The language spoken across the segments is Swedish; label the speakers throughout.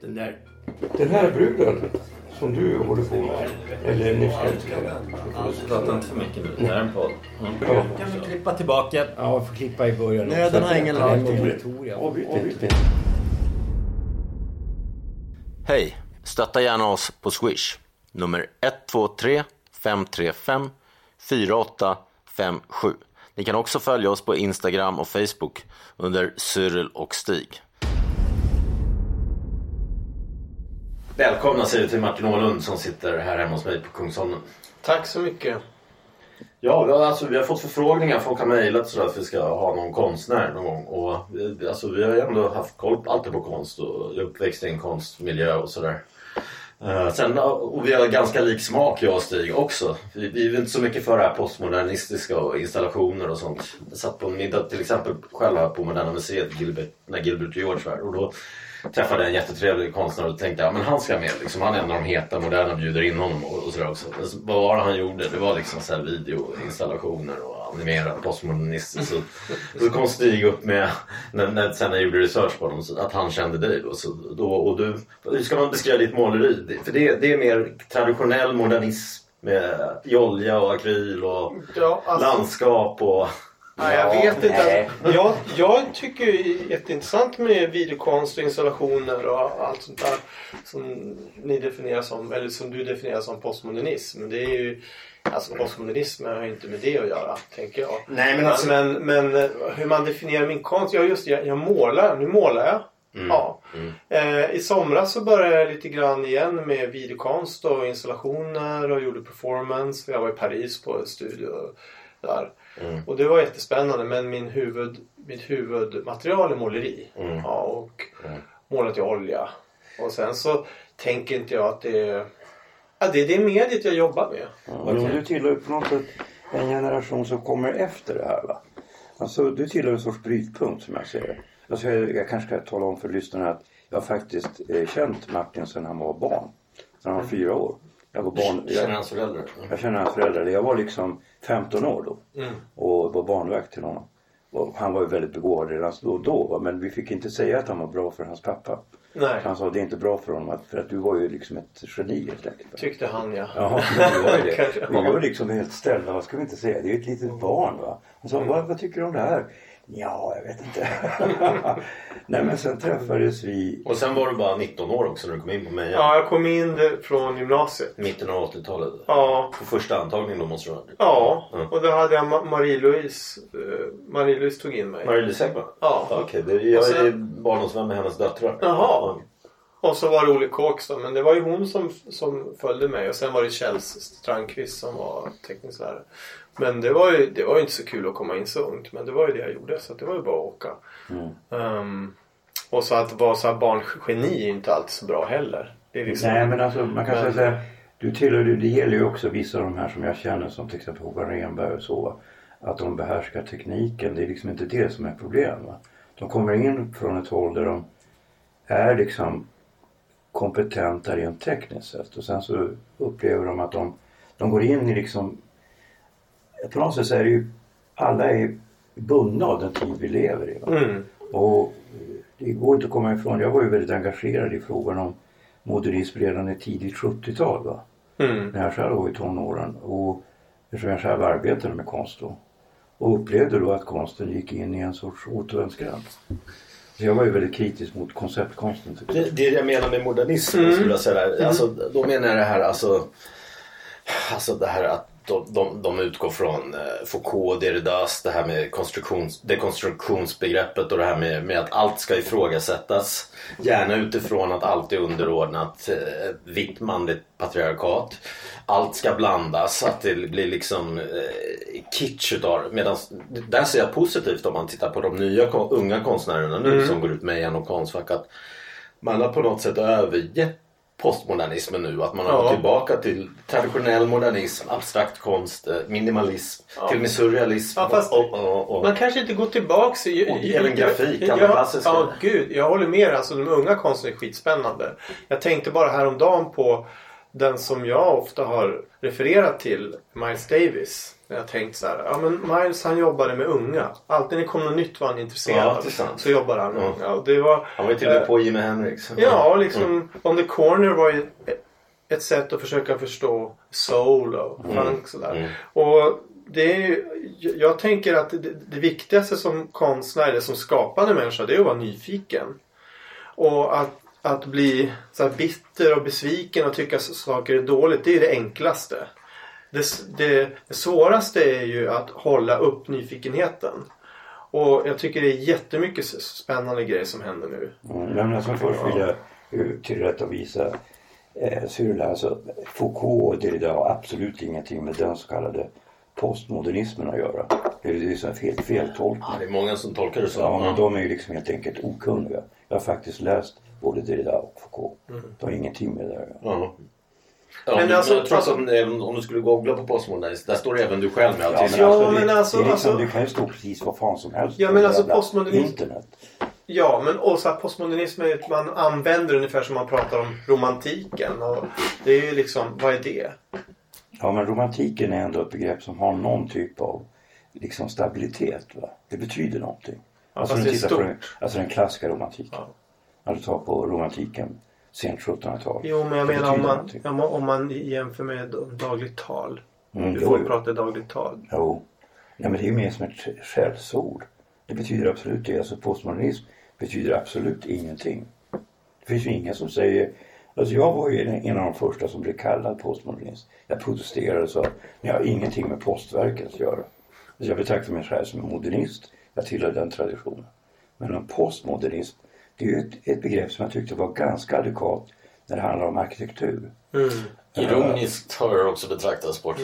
Speaker 1: Den där... Den här bruden som du håller på med. Eller ni ska inte kalla
Speaker 2: Prata inte för mycket nu. Det här är en podd.
Speaker 1: Ja.
Speaker 2: Kan vi klippa tillbaka?
Speaker 3: Ja, jag får klippa i början.
Speaker 2: Nöden har ingen lag.
Speaker 1: Avbryt
Speaker 4: Hej! Stötta gärna oss på Swish. Nummer 123 535 4857. Ni kan också följa oss på Instagram och Facebook under Cyril och Stig. Välkomna säger vi till Martin Åhlund som sitter här hemma hos mig på Kungsholmen.
Speaker 5: Tack så mycket.
Speaker 4: Ja, vi har, alltså, vi har fått förfrågningar. Folk har mejlat så att vi ska ha någon konstnär någon gång. Och, vi, alltså, vi har ju ändå haft koll på, alltid på konst och jag är uppväxt i en konstmiljö och sådär. Uh, sen, och vi har ganska lik smak jag och Stig också. Vi, vi är inte så mycket för det här postmodernistiska och installationer och sånt. Jag satt på en middag till exempel själv här på Moderna Museet Gilbert, när Gilbert George var här. Och då träffade jag en jättetrevlig konstnär och tänkte ja, men han ska med. Liksom. Han är en av de heta moderna bjuder in honom och, och sådär också. Men så, vad var det han gjorde? Det var liksom så här videoinstallationer och animerad postmodernistiskt. Så, så kom Stig upp med, när, när, sen jag gjorde research på honom, så att han kände dig då. Så, då och du, hur ska man beskriva ditt måleri? För det, det är mer traditionell modernism med olja och akryl och
Speaker 5: Ja, alltså-
Speaker 4: landskap och...
Speaker 5: Nej, jag vet inte. Jag, jag tycker det är jätteintressant med videokonst och installationer och allt sånt där som ni definierar som, eller som du definierar som postmodernism. Det är ju, alltså postmodernism har ju inte med det att göra, tänker jag.
Speaker 4: Nej, men alltså-
Speaker 5: men, men hur man definierar min konst, ja just det, jag, jag målar, nu målar jag.
Speaker 4: Mm.
Speaker 5: Ja. Eh, I somras så började jag lite grann igen med videokonst och installationer och gjorde performance. Jag var i Paris på en studio där.
Speaker 4: Mm.
Speaker 5: Och det var jättespännande men min huvud, mitt huvudmaterial är måleri.
Speaker 4: Mm.
Speaker 5: Ja, och målat i olja. Och sen så tänker inte jag att det är... Ja, det är det mediet jag jobbar med.
Speaker 1: Ja, men du tillhör på något sätt en generation som kommer efter det här va? Alltså du tillhör en sorts brytpunkt som jag ser det. Alltså, jag, jag kanske ska tala om för lyssnarna att jag har faktiskt eh, känt Martin sedan han var barn. Sedan han var fyra år. Jag var barn...
Speaker 4: Du känner
Speaker 1: Jag,
Speaker 4: hans föräldrar?
Speaker 1: jag känner hans föräldrar. Jag var liksom 15 år då.
Speaker 5: Mm.
Speaker 1: Och var barnvakt till honom. Och han var ju väldigt begåvad redan då, då men vi fick inte säga att han var bra för hans pappa.
Speaker 5: Nej,
Speaker 1: Han sa det är inte bra för honom att, för att du var ju liksom ett geni helt enkelt.
Speaker 5: tyckte han ja.
Speaker 1: Ja, det var ju det. Vi var liksom helt ställda. Vad ska vi inte säga? Det är ju ett litet barn va. Han sa, vad, vad tycker du om det här? Ja, jag vet inte. Nej men sen träffades vi.
Speaker 4: Och sen var du bara 19 år också när du kom in på Meja.
Speaker 5: Ja, jag kom in från gymnasiet.
Speaker 4: Mitten av 80-talet.
Speaker 5: Ja,
Speaker 4: På första antagningen då måste du ha
Speaker 5: ja.
Speaker 4: Mm.
Speaker 5: och då hade jag Ma- Marie-Louise. eh, Marie-Louise tog in mig.
Speaker 4: Marie-Louise Segman?
Speaker 5: Ja.
Speaker 4: Okej, det- jag
Speaker 5: sen-
Speaker 4: är barndomsvän med hennes döttrar.
Speaker 5: Jaha. Och så var det Olle Kåks men det var ju hon som, som följde mig. Och sen var det Kjell Strandqvist som var teckningslärare. Men det var, ju, det var ju inte så kul att komma in så ungt. Men det var ju det jag gjorde. Så det var ju bara att åka. Ehm, och så att vara så här barngeni är ju inte alltid så bra heller. Liksom,
Speaker 1: Nej men alltså man kan
Speaker 5: Men-
Speaker 1: säga du tillhör, det gäller ju också vissa av de här som jag känner som till exempel Håkan Renberg och så. Att de behärskar tekniken. Det är liksom inte det som är problemet. De kommer in från ett håll där de är liksom kompetenta rent tekniskt sett. Och sen så upplever de att de, de går in i liksom... På något sätt så är det ju... Alla är bundna av den tid vi lever i.
Speaker 5: Mm.
Speaker 1: Och eh, det går inte att komma ifrån. Jag var ju väldigt engagerad i frågan om modernism redan i tidigt 70-tal. Va?
Speaker 5: Mm.
Speaker 1: När jag själv var i tonåren. Och eftersom jag själv arbetade med konst då. Och upplevde då att konsten gick in i en sorts återvändsgränd. Så jag var ju väldigt kritisk mot konceptkonsten.
Speaker 4: Det, det jag menar med modernism
Speaker 5: Mm.
Speaker 4: skulle jag säga där. Alltså, då menar jag det här alltså, alltså det här att de, de, de utgår från eh, Foucault, Derridas, det här med konstruktions, dekonstruktionsbegreppet och det här med, med att allt ska ifrågasättas. Gärna utifrån att allt är underordnat eh, vitt manligt patriarkat. Allt ska blandas, att det blir liksom eh, kitsch utav det. Medan där ser jag positivt om man tittar på de nya unga konstnärerna nu som går ut med igen och Konstfack. Att man har på något sätt övergett postmodernismen nu. Att man har
Speaker 5: Ja.
Speaker 4: gått tillbaka till traditionell modernism, abstrakt konst, eh, minimalism, till och med surrealism.
Speaker 5: Ja,
Speaker 4: och, och, och,
Speaker 5: Man kanske inte går tillbaks. i-
Speaker 4: Och även grafik,
Speaker 5: ja,
Speaker 4: alla klassiska.
Speaker 5: Ja, gud. Jag håller med. Alltså, de unga konstnärerna är skitspännande. Jag tänkte bara häromdagen på den som jag ofta har refererat till, Miles Davis. Jag har tänkt så här, ja men Miles han jobbade med unga. Alltid när det kom något nytt var han intresserad
Speaker 4: Ja.
Speaker 5: Så jobbade han med
Speaker 4: Ja.
Speaker 5: unga. Och det var,
Speaker 4: han var ju till och med
Speaker 5: eh,
Speaker 4: på Jimi Hendrix.
Speaker 5: Ja, liksom
Speaker 4: Mm.
Speaker 5: On the Corner var ju ett- sätt att försöka förstå soul och
Speaker 4: Mm.
Speaker 5: funk sådär. Och det är, ju- jag tänker att det, det viktigaste som konstnär eller som skapande människa det är att vara nyfiken. Och att, att bli så bitter och besviken och tycka saker är dåligt det är det enklaste. Det, det, det svåraste är ju att hålla upp nyfikenheten. Och jag tycker det är jättemycket spännande grejer som händer nu.
Speaker 1: Mm, men alltså först vill jag ju tillrättavisa eh, Cyril. Alltså, Foucault och Derrida har absolut ingenting med den så kallade postmodernismen att göra. Det är ju så här helt feltolkning.
Speaker 4: Ja, det är många som tolkar det så.
Speaker 1: Ja, men de är ju liksom helt enkelt okunniga. Jag har faktiskt läst både Derrida och Foucault. De har ingenting med det att göra.
Speaker 4: Ja. Ja,
Speaker 5: Men
Speaker 4: men
Speaker 5: alltså-
Speaker 4: jag tror att om, även om du skulle googla på postmodernism, där står det även du själv med.
Speaker 1: Ja, men
Speaker 4: det-
Speaker 5: Ja,
Speaker 1: alltså,
Speaker 5: men
Speaker 1: det,
Speaker 5: alltså-
Speaker 1: det, är liksom,
Speaker 5: alltså-
Speaker 1: det kan ju stå precis vad fan som helst
Speaker 5: Ja, men alltså postmodernism-
Speaker 1: internet.
Speaker 5: Ja, men också att postmodernism är att man använder ungefär som man pratar om romantiken. Och det är ju liksom, vad är det?
Speaker 1: Ja, men romantiken är ändå ett begrepp som har någon typ av liksom stabilitet. Va? Det betyder någonting.
Speaker 5: Ja,
Speaker 1: alltså,
Speaker 5: fast
Speaker 1: du
Speaker 5: det är
Speaker 1: tittar på
Speaker 5: stort.
Speaker 1: den, alltså den klassiska romantiken.
Speaker 5: Ja.
Speaker 1: När du tar på romantiken sent 1700-tal.
Speaker 5: Jo, men jag
Speaker 1: Det
Speaker 5: menar om man, om man, om man jämför med dagligt tal.
Speaker 1: Mm, jo,
Speaker 5: folk
Speaker 1: jo.
Speaker 5: pratar dagligt tal.
Speaker 1: Jo. Nej, men det är ju mer som ett skällsord. Det betyder absolut det. Alltså postmodernism betyder absolut ingenting. Det finns ju ingen som säger... Alltså jag var ju en av de första som blev kallad postmodernist. Jag protesterade och sa ni har ingenting med postverket att göra. Så jag betraktar mig själv som en modernist. Jag tillhör den traditionen. Men en postmodernism, det är ju ett, ett begrepp som jag tyckte var ganska adekvat när det handlar om arkitektur.
Speaker 5: Mm.
Speaker 4: Ironiskt har det också betraktats bort,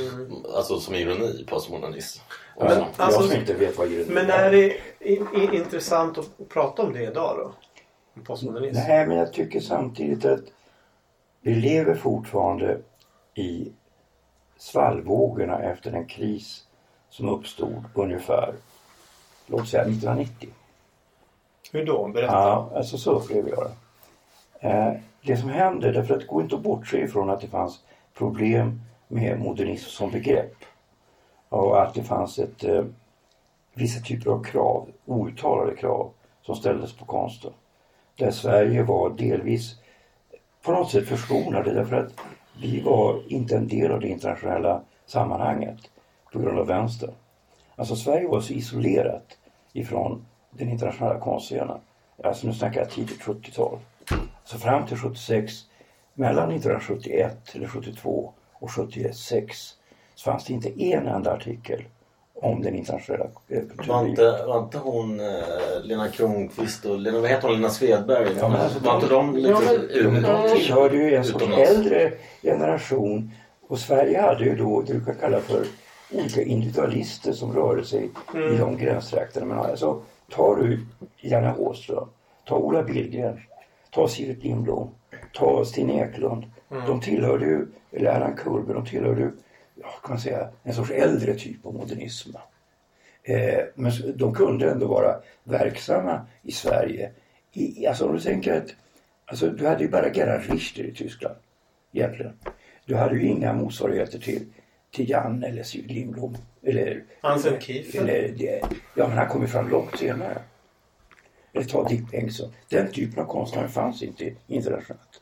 Speaker 4: alltså som ironi, postmodernist.
Speaker 5: Men, alltså-
Speaker 1: jag som inte vet vad ironi
Speaker 5: Men är det i, i, intressant att prata om det idag då? Postmodernism?
Speaker 1: Nej, men jag tycker samtidigt att vi lever fortfarande i svallvågorna efter en kris som uppstod ungefär, låt säga 1990.
Speaker 5: Hur då? Berätta.
Speaker 1: Ja, alltså så upplever jag det. Eh, det som händer, därför att det går inte att bortse ifrån att det fanns problem med modernism som begrepp. Och att det fanns ett, eh, vissa typer av krav, outtalade krav, som ställdes på konsten. Där Sverige var delvis på något sätt förskonade därför att vi var inte en del av det internationella sammanhanget på grund av vänstern. Alltså Sverige var så isolerat ifrån den internationella konstscenen. Alltså nu snackar jag tidigt 70-tal. Så fram till 76, mellan 1971 eller 72 och 76 så fanns det inte en enda artikel om den internationella eh,
Speaker 4: Var
Speaker 1: kulturlivet.
Speaker 4: inte, var inte hon eh, Lena Kronqvist och Lena, vad heter hon, Lena Svedberg?
Speaker 1: Ja, men alltså,
Speaker 4: var inte de lite
Speaker 5: Ja, men-
Speaker 1: de tillhörde ju en sorts äldre generation och Sverige hade ju då det du kan kalla för olika individualister som rörde sig i de gränstrakterna. Men alltså, du Janne Håström, ta Ola Billgren, ta Sivert Lindblom, ta Stina Eklund. De tillhörde ju, eller Erland Kullberg, de tillhörde ju, ja, kan man säga, en sorts äldre typ av modernism. Eh, men de kunde ändå vara verksamma i Sverige. I, alltså om du tänker att alltså, du hade ju bara Gerhard Richter i Tyskland egentligen. Du hade ju inga motsvarigheter till, till Jan eller Siv Lindblom. Eller,
Speaker 5: Anselm Kiefer.
Speaker 1: Ja men han kom ju fram långt senare. Eller ta Dick Bengtsson. Den typen av konstnärer fanns inte internationellt.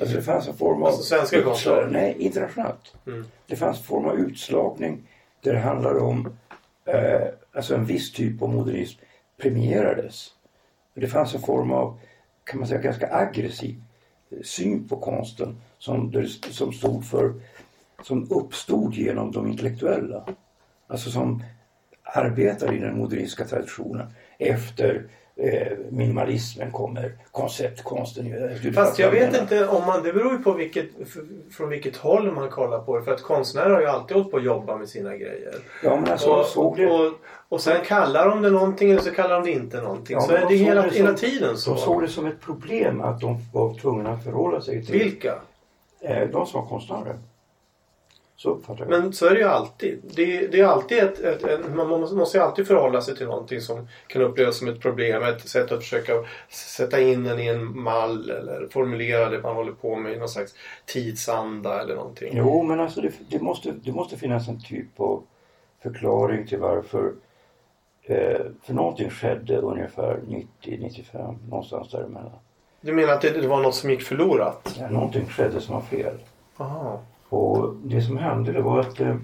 Speaker 1: Alltså det fanns en form av...
Speaker 5: Alltså svenska konstnärer?
Speaker 1: Nej, internationellt.
Speaker 5: Mm.
Speaker 1: Det fanns en form av utslagning där det handlar om eh, alltså en viss typ av modernism premierades. Det fanns en form av, kan man säga, ganska aggressiv syn på konsten som, som stod för som uppstod genom de intellektuella. Alltså som arbetar i den modernistiska traditionen efter eh, minimalismen kommer konceptkonsten. Du
Speaker 5: Fast jag vet inte om man, det beror ju på vilket, från vilket håll man kollar på det. För att konstnärer har ju alltid hållit på att jobba med sina grejer.
Speaker 1: Ja men alltså de såg
Speaker 5: Och,
Speaker 1: det,
Speaker 5: och, och sen kallar de det någonting eller så kallar de det inte någonting.
Speaker 1: Ja,
Speaker 5: så är
Speaker 1: de
Speaker 5: det hela,
Speaker 1: det som-
Speaker 5: hela tiden så.
Speaker 1: de såg det som ett problem att de var tvungna att förhålla sig till
Speaker 5: Vilka?
Speaker 1: eh, de som var konstnärer. Så uppfattar jag
Speaker 5: Men så är det ju alltid. Det, det är alltid ett, ett, ett, man måste måste ju alltid förhålla sig till någonting som kan upplevas som ett problem. Ett sätt att försöka sätta in den i en mall eller formulera det man håller på med i någon slags tidsanda eller någonting.
Speaker 1: Jo, men alltså det, det, måste, det måste finnas en typ av förklaring till varför eh, för någonting skedde ungefär 90-95, någonstans däremellan.
Speaker 5: Du menar att det, det var något som gick förlorat?
Speaker 1: Ja, någonting skedde som var fel.
Speaker 5: Aha.
Speaker 1: Och det som hände det var att eh,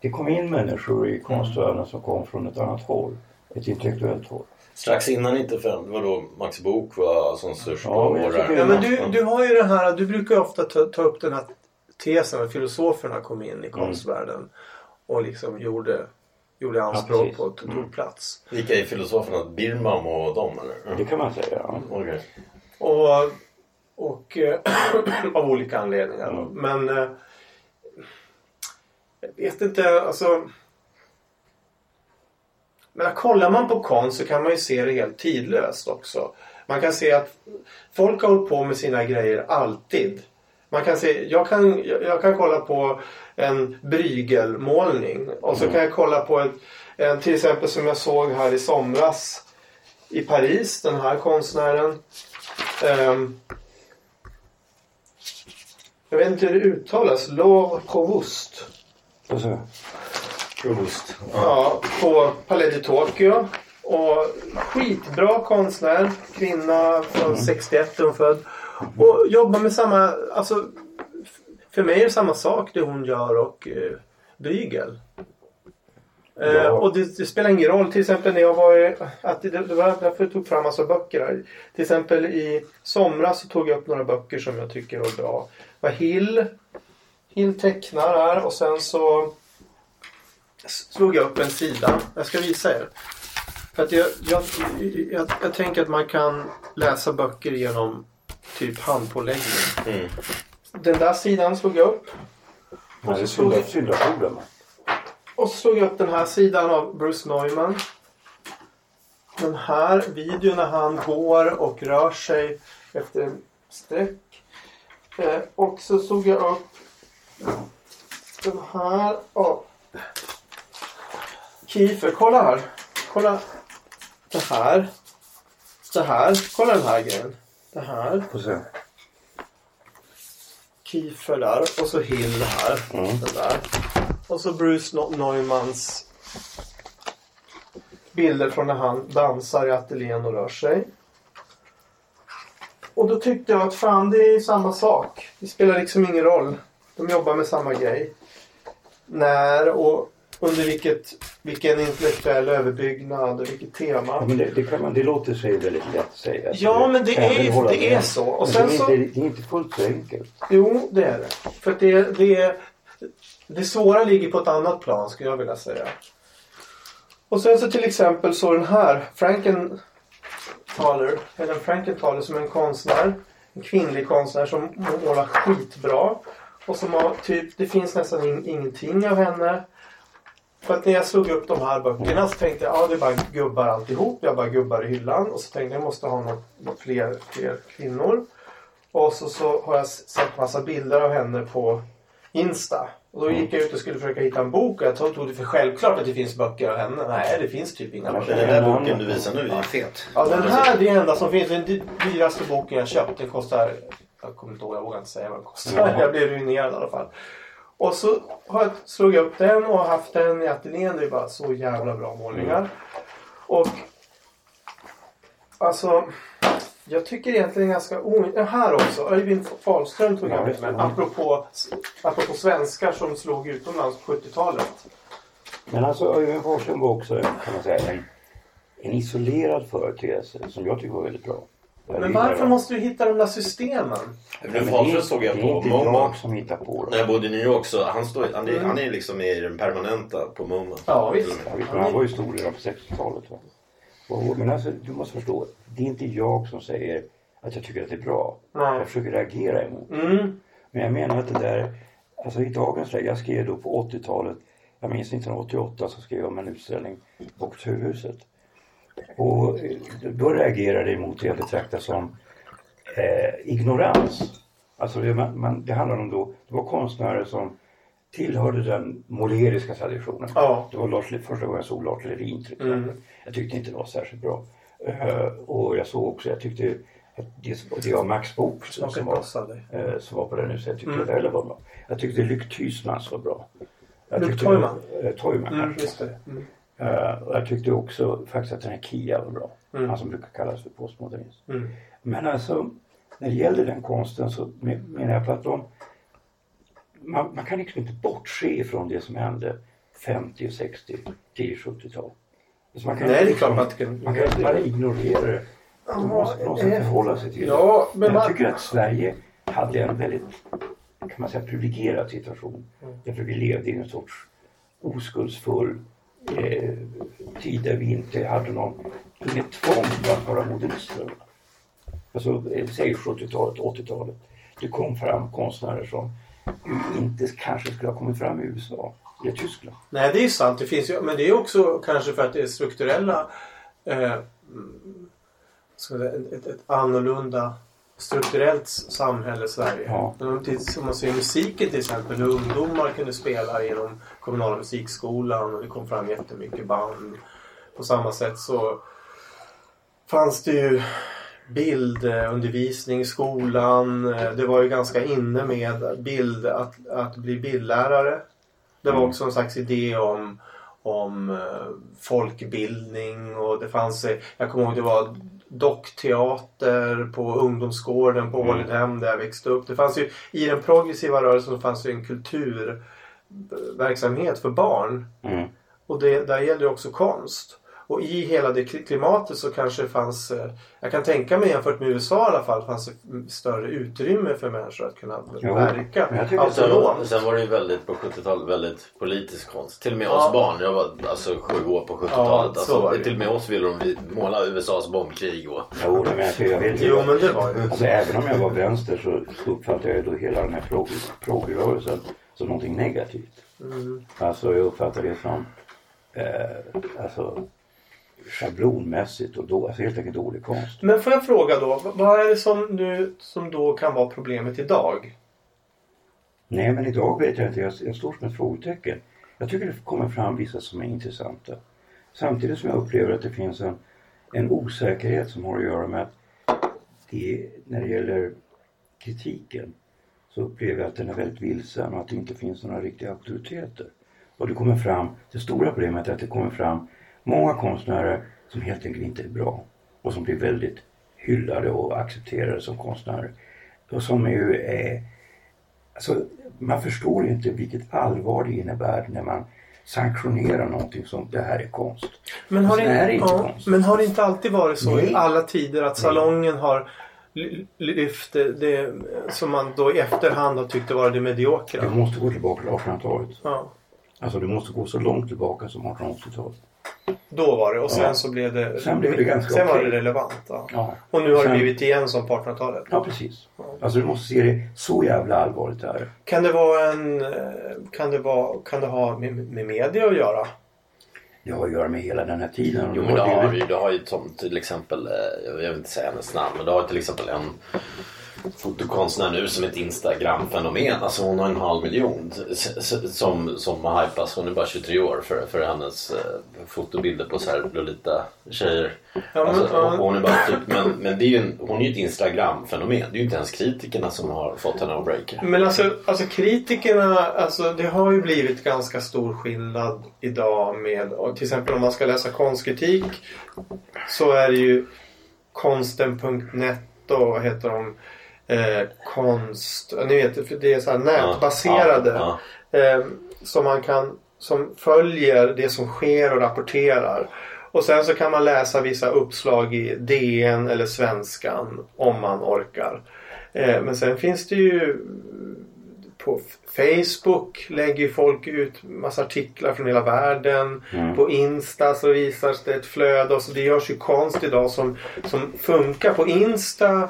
Speaker 1: det kom in människor i konstvärlden som kom från ett annat håll. Ett intellektuellt håll.
Speaker 4: Strax innan 95, det var då Max Book var som störst
Speaker 1: Ja,
Speaker 4: på
Speaker 1: men
Speaker 5: Ja, men du, du har ju det här, du brukar ju ofta ta, ta upp den här tesen att filosoferna kom in i konstvärlden och liksom gjorde, gjorde anspråk
Speaker 1: precis.
Speaker 5: på att tog plats.
Speaker 4: Vilka är filosoferna? Birnbaum och dem eller?
Speaker 1: Det kan man säga. Ja.
Speaker 4: Okej.
Speaker 5: Och, och eh, av olika anledningar. då. Men eh, jag vet inte, alltså. Men kollar man på konst så kan man ju se det helt tidlöst också. Man kan se att folk har hållit på med sina grejer alltid. Man kan se, jag, kan, jag kan kolla på en Brygelmålning och så kan jag kolla på ett, en, till exempel som jag såg här i somras i Paris, den här konstnären. Ehm, jag vet inte hur det uttalas. Laure Provost.
Speaker 1: Och så,
Speaker 4: Proust.
Speaker 5: Ja, på Palais de Tokyo. Och skitbra konstnär. Kvinna från 61 är hon född. Och jobbar med samma... Alltså, för mig är det samma sak det hon gör och eh, Bruegel. Eh,
Speaker 1: Ja.
Speaker 5: och det, det spelar ingen roll. Till exempel när jag var... i- Att det, det var därför jag tog fram massa böcker här. Till exempel i somras så tog jag upp några böcker som jag tycker var bra. Var Hill. Hill tecknar här och sen så slog jag upp en sida. Jag ska visa er. För att jag, jag, jag, jag tänker att man kan läsa böcker genom typ handpåläggning.
Speaker 4: Mm.
Speaker 5: Den där sidan slog jag upp.
Speaker 1: det är
Speaker 5: slog och så slog jag upp den här sidan av Bruce Neumann. Den här videon när han går och rör sig efter en streck. Eh, och så slog jag upp den här av Kiefer. Kolla här. Kolla det här. Det här. Kolla den här grejen. Det här. Kiefer där och så Hill här. Den där. Och så Bruce Neumanns bilder från när han dansar i ateljén och rör sig. Och då tyckte jag att fan det är samma sak. Det spelar liksom ingen roll. De jobbar med samma grej. När och under vilket, vilken intellektuell överbyggnad och vilket tema.
Speaker 1: men det, det, kan man, det låter sig väldigt lätt säga.
Speaker 5: Ja, men det är- det är så. Och sen
Speaker 1: det, är
Speaker 5: så-
Speaker 1: inte, det är inte fullt så enkelt.
Speaker 5: Jo, det är det. För att det, det, det svåra ligger på ett annat plan skulle jag vilja säga. Och sen så till exempel så den här Helen eller Frankenthaler som är en konstnär. En kvinnlig konstnär som målar skitbra. Och som har typ, det finns nästan in, ingenting av henne. För att när jag slog upp de här böckerna så tänkte jag, ja det är bara gubbar alltihop. Jag bara gubbar i hyllan. Och så tänkte jag, jag måste ha något, något fler, fler kvinnor. Och så, så har jag sett massa bilder av henne på Insta. Och då gick jag ut och skulle försöka hitta en bok och jag tog det för självklart att det finns böcker av henne. Nej, det finns typ inga böcker.
Speaker 4: den där boken du visar nu är fet.
Speaker 5: Ja, den här är det enda som finns. Den dy- dyraste boken jag köpt. Den kostar... Jag kommer inte ihåg, jag vågar inte säga vad den kostar. Jag blev ruinerad i alla fall. Och så har jag slagit upp den och haft den i ateljén. Det är bara så jävla bra målningar. Och... Alltså... Jag tycker egentligen ganska o... Här också. Öyvind Fahlström tog
Speaker 1: Ja,
Speaker 5: jag med. Men apropå, apropå svenskar som slog utomlands på 70-talet.
Speaker 1: Men alltså Öyvind Forslund var också kan man säga, en, en isolerad företeelse som jag tycker var väldigt bra.
Speaker 5: Men varför
Speaker 1: dem.
Speaker 5: måste du hitta de där systemen?
Speaker 1: Men
Speaker 4: Fahlström såg jag på MoMA.
Speaker 1: jag som hittar på
Speaker 4: När jag
Speaker 1: dem.
Speaker 4: bodde i New York så han, står, han, är,
Speaker 5: Mm.
Speaker 4: han är liksom i den permanenta på MoMA.
Speaker 5: Ja, visst.
Speaker 1: Ja, han var ju stor redan på 60-talet. Men alltså, du måste förstå, det är inte jag som säger att jag tycker att det är bra.
Speaker 5: Nej.
Speaker 1: Jag försöker reagera emot.
Speaker 5: Mm.
Speaker 1: Men jag menar att det där, alltså i dagens läge, jag skrev då på 80-talet, jag minns 1988 så skrev jag om en utställning på Kulturhuset. Och eh, då reagerade jag emot det jag betraktar som eh, ignorans. Alltså det, man, man, det handlade om då, det var konstnärer som tillhörde den måleriska traditionen.
Speaker 5: Ja.
Speaker 1: Det var Lars, första gången jag såg Lars Lerin till exempel.
Speaker 5: Mm.
Speaker 1: Jag tyckte inte det var särskilt bra. Eh, och jag såg också, jag tyckte att det, det var Max Bok som, som var eh, som var på den huset. Jag tyckte
Speaker 5: Mm.
Speaker 1: det heller var bra. Jag tyckte Luc Tysmans var bra. Jag
Speaker 5: Toyman?
Speaker 1: Eh, Toyman
Speaker 5: Mm,
Speaker 1: kanske.
Speaker 5: Mm.
Speaker 1: Eh, och jag tyckte också faktiskt att den här Kia var bra.
Speaker 5: Mm.
Speaker 1: Han som brukar kallas för postmodernist.
Speaker 5: Mm.
Speaker 1: Men alltså när det gäller den konsten så me- menar jag på att de, man, man kan liksom inte bortse ifrån det som hände 50, 60, 10, 70-tal. Alltså man kan
Speaker 5: Nej, det är
Speaker 1: inte
Speaker 5: klart
Speaker 1: liksom-
Speaker 5: man kan-
Speaker 1: Man kan inte bara ignorera det. Man måste på något sätt
Speaker 5: eh,
Speaker 1: förhålla sig till det.
Speaker 5: Ja, men
Speaker 1: Men jag
Speaker 5: man-
Speaker 1: tycker att Sverige hade en väldigt kan man säga, privilegierad situation.
Speaker 5: Mm.
Speaker 1: Därför vi levde i en sorts oskuldsfull eh, tid där vi inte hade någon, inget tvång på att vara modernister. Alltså, eh, säg 70-talet, 80-talet. Det kom fram konstnärer som inte kanske skulle ha kommit fram i USA eller Tyskland.
Speaker 5: Nej, det är sant. Det finns ju, men det är också kanske för att det är strukturella... Eh, ett, ett, annorlunda strukturellt samhälle Sverige.
Speaker 1: Ja.
Speaker 5: Om man ser musiken till exempel. Hur ungdomar kunde spela genom kommunala musikskolan och det kom fram jättemycket band. På samma sätt så fanns det ju bildundervisning skolan. Eh, Det var ju ganska inne med bild, att, att bli bildlärare. Det var
Speaker 1: Mm.
Speaker 5: också en slags idé om, om eh, folkbildning och det fanns, eh, jag kommer ihåg det var dockteater på ungdomsgården på
Speaker 1: Mm.
Speaker 5: Ålidhem där jag växte upp. Det fanns ju, I den progressiva rörelsen fanns ju en kulturverksamhet för barn.
Speaker 1: Mm.
Speaker 5: Och det, där gällde också konst. Och i hela det kli- klimatet så kanske det fanns, eh, jag kan tänka mig jämfört med USA i alla fall, fanns det större utrymme för människor att kunna
Speaker 1: Jo,
Speaker 5: verka
Speaker 4: Sen,
Speaker 5: autonomt.
Speaker 4: sen var det ju väldigt på 70-talet väldigt politisk konst. Till och med
Speaker 5: Ja.
Speaker 4: oss barn. Jag var alltså sju år på 70-talet.
Speaker 5: Ja,
Speaker 4: alltså, till och med oss ville de måla USAs bombkrig. Och,
Speaker 1: Jo, men jag, jag vet ju
Speaker 5: Jo men det var ju.
Speaker 1: Alltså, även om jag var vänster så, uppfattade jag då hela den här progrörelsen som någonting negativt.
Speaker 5: Mm.
Speaker 1: Alltså jag uppfattade det som eh, alltså, schablonmässigt och då, alltså helt enkelt dålig konst.
Speaker 5: Men får jag fråga då, vad är det som, nu, som då kan vara problemet idag?
Speaker 1: Nej men idag vet jag inte, jag, jag står som ett frågetecken. Jag tycker det kommer fram vissa som är intressanta. Samtidigt som jag upplever att det finns en, en osäkerhet som har att göra med att det, när det gäller kritiken så upplever jag att den är väldigt vilsen och att det inte finns några riktiga auktoriteter. Och det kommer fram, det stora problemet är att det kommer fram många konstnärer som helt enkelt inte är bra och som blir väldigt hyllade och accepterade som konstnärer. Och som ju är Alltså, man förstår inte vilket allvar det innebär när man sanktionerar någonting som det här är konst.
Speaker 5: Men har,
Speaker 1: Alltså, det
Speaker 5: det,
Speaker 1: inte
Speaker 5: ja,
Speaker 1: konst.
Speaker 5: men har det inte alltid varit så
Speaker 1: Nej.
Speaker 5: i alla tider att salongen har ly- lyft det, som man då i efterhand har tyckt vara det
Speaker 1: Du
Speaker 5: mediokra?
Speaker 1: måste gå tillbaka till 1800-talet.
Speaker 5: Ja,
Speaker 1: Alltså du måste gå så långt tillbaka som 1880-talet.
Speaker 5: Då var det och sen
Speaker 1: Ja.
Speaker 5: så blev det,
Speaker 1: Sen blev det ganska
Speaker 5: sen var
Speaker 1: okej.
Speaker 5: det relevant. Ja.
Speaker 1: Ja.
Speaker 5: Och nu har
Speaker 1: Sen-
Speaker 5: det blivit igen som på 1800-talet.
Speaker 1: Ja, precis. Alltså du måste se det så jävla allvarligt det.
Speaker 5: Kan det vara en... eh, Kan det, vara, kan det ha med, med media att göra?
Speaker 1: Det har att göra med hela den här tiden.
Speaker 4: jo men det
Speaker 1: det-
Speaker 4: har ju, det har ju som till exempel, eh, jag vill inte säga hennes namn, men det har till exempel en fotokonstnär nu som ett Instagram-fenomen. Alltså hon har en halv miljon som, som hypas. Hon är bara 23 år för, för hennes eh, fotobilder på så här Lolita tjejer.
Speaker 5: Ja, men,
Speaker 4: alltså,
Speaker 5: ja.
Speaker 4: och hon är bara typ, men, men det är ju en, hon är ju ett Instagram-fenomen. Det är ju inte ens kritikerna som har fått henne att breaka.
Speaker 5: Men alltså, alltså kritikerna, alltså det har ju blivit ganska stor skillnad idag med, till exempel om man ska läsa konstkritik så är det ju konsten.net och vad heter de? Eh, konst, ni vet för det är så här nätbaserade.
Speaker 4: Ja, ja.
Speaker 5: Eh, som man kan, som följer det som sker och rapporterar. Och sen så kan man läsa vissa uppslag i DN eller Svenskan om man orkar. Eh, men sen finns det ju på Facebook lägger folk ut massa artiklar från hela världen. På Insta så visas det ett flöde. Och så det görs ju konst idag som, som funkar på Insta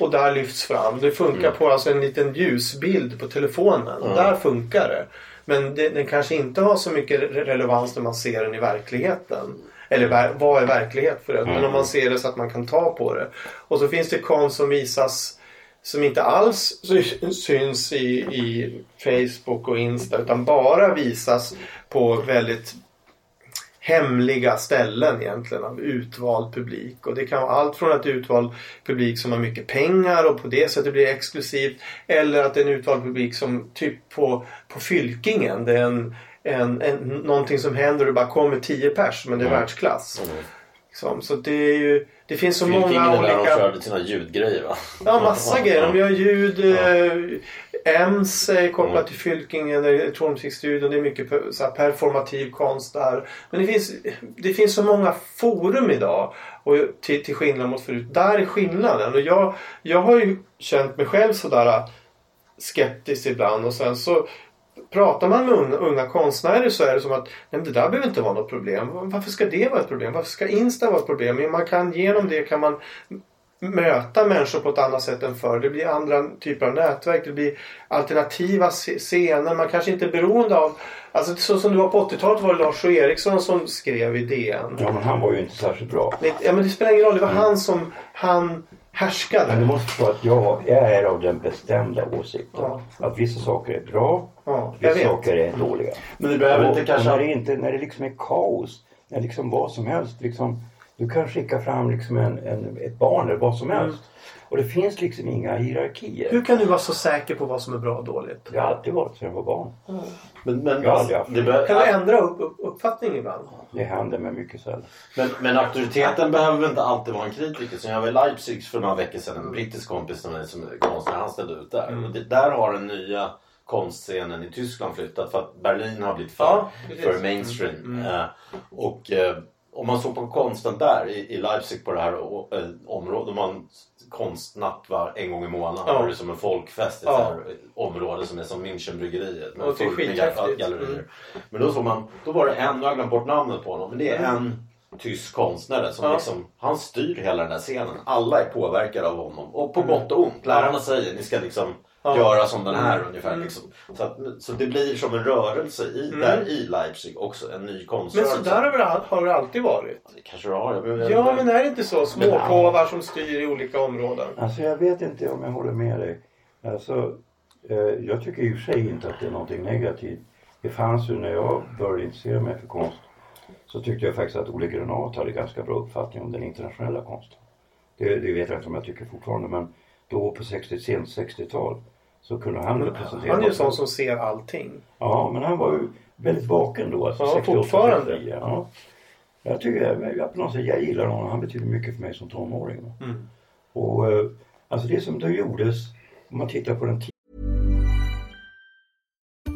Speaker 5: och där lyfts fram. Det funkar på alltså en liten ljusbild på telefonen. Och där funkar det. Men det, den kanske inte har så mycket re- relevans när man ser den i verkligheten. Eller vad är verklighet för det? Men om man ser det så att man kan ta på det. Och så finns det konst som visas som inte alls sy- syns i, i Facebook och Insta utan bara visas på väldigt hemliga ställen egentligen av utvald publik. Och det kan vara allt från att utvald publik som har mycket pengar och på det sättet blir det exklusivt. Eller att det är en utvald publik som typ på, på Fylkingen. Det är en, en, en, någonting som händer och det bara kommer 10 pers men det är världsklass. Liksom. Så det är ju det finns så
Speaker 4: Fylkingen
Speaker 5: många
Speaker 4: är där de
Speaker 5: olika...
Speaker 4: körde sina ljudgrejer va?
Speaker 5: Ja, massa grejer. De gör ljud. Eh, EMS är kopplat till Fylkingen, Elektronikstudion. Det är mycket så här, performativ konst där. Men det finns, det finns så många forum idag. Och till, till skillnad mot förut. Där är skillnaden. Och jag, jag har ju känt mig själv sådär skeptisk ibland. Och sen så Pratar man med unga, unga konstnärer så är det som att nej, det där behöver inte vara något problem. Varför ska det vara ett problem? Varför ska Insta vara ett problem? Man kan, genom det kan man möta människor på ett annat sätt än förr. Det blir andra typer av nätverk. Det blir alternativa sce- scener. Man kanske inte är beroende av... Alltså så som det var på 80-talet var det Lars och Eriksson som skrev i DN.
Speaker 1: Ja, men han var ju inte särskilt bra.
Speaker 5: Det- Ja, men det spelar ingen roll. Det var han som... Han härskade.
Speaker 1: Men du måste förstå att jag, jag är av den bestämda åsikten
Speaker 5: Ja.
Speaker 1: att vissa saker är bra,
Speaker 5: Ja,
Speaker 1: vissa
Speaker 5: vet.
Speaker 1: saker är dåliga.
Speaker 4: Men det behöver
Speaker 1: Och,
Speaker 4: inte kanske...
Speaker 1: när, det inte, när det liksom är kaos, när liksom vad som helst, liksom, du kan skicka fram liksom en, en, ett barn eller vad som helst. Och det finns liksom inga hierarkier.
Speaker 5: Hur kan du vara så säker på vad som är bra och dåligt?
Speaker 1: Det har alltid varit sedan jag var barn.
Speaker 4: Men, men,
Speaker 1: Jag har aldrig haft
Speaker 4: det be-
Speaker 5: Kan du ändra upp, upp, uppfattning ibland?
Speaker 1: Det händer mig mycket sällan.
Speaker 4: Men, men auktoriteten behöver inte alltid vara en kritiker. Så jag var i Leipzig för några veckor sedan. En brittisk kompis till mig som är konstnär. Han ställde ut där.
Speaker 5: Mm.
Speaker 4: Och det, där har den nya konstscenen i Tyskland flyttat. För att Berlin har blivit för,
Speaker 5: Ja,
Speaker 4: för mainstream. Eh, och eh, om man såg på konsten där i, i Leipzig på det här eh, området. Man konstnatt var en gång i månaden.
Speaker 5: Ja.
Speaker 4: Det är som en folkfest i ett
Speaker 5: Ja.
Speaker 4: här område som är som Münchenbryggeriet.
Speaker 5: är
Speaker 4: fullt med gallerier.
Speaker 5: Mm.
Speaker 4: Men då såg man, då var det en, nu har jag glömt bort namnet på honom, men det är en tysk konstnär som
Speaker 5: Ja.
Speaker 4: liksom, han styr hela den här scenen. Alla är påverkade av honom. Och på gott och ont. Lärarna säger ni ska liksom
Speaker 5: Ja.
Speaker 4: göra som den här ungefär. Liksom. Så, att, så det blir som en rörelse i, där i Leipzig också. En ny
Speaker 5: Men
Speaker 4: konströrelse.
Speaker 5: så där har det, har det alltid varit.
Speaker 4: Det kanske det har. Jag, jag,
Speaker 5: Ja, men är det inte så? Småpåvar som styr i olika områden.
Speaker 1: Alltså jag vet inte om jag håller med dig. Alltså, eh, jag tycker i och för sig inte att det är någonting negativt. Det fanns ju när jag började intressera mig för konst så tyckte jag faktiskt att Olle Granat hade ganska bra uppfattning om den internationella konsten. Det, det vet jag inte om jag tycker fortfarande men då på 60, sent 60-tal så kunde han representera...
Speaker 5: Han är ju sån som ser allting.
Speaker 1: Ja, men han var ju väldigt vaken då. Alltså
Speaker 5: Ja,
Speaker 1: 68,
Speaker 5: fortfarande.
Speaker 1: 69, Ja. Jag tycker, jag, på något sätt, jag gillar honom. Han betyder mycket för mig som tonåring.
Speaker 5: Mm.
Speaker 1: Och eh, alltså det som då gjordes, om man tittar på den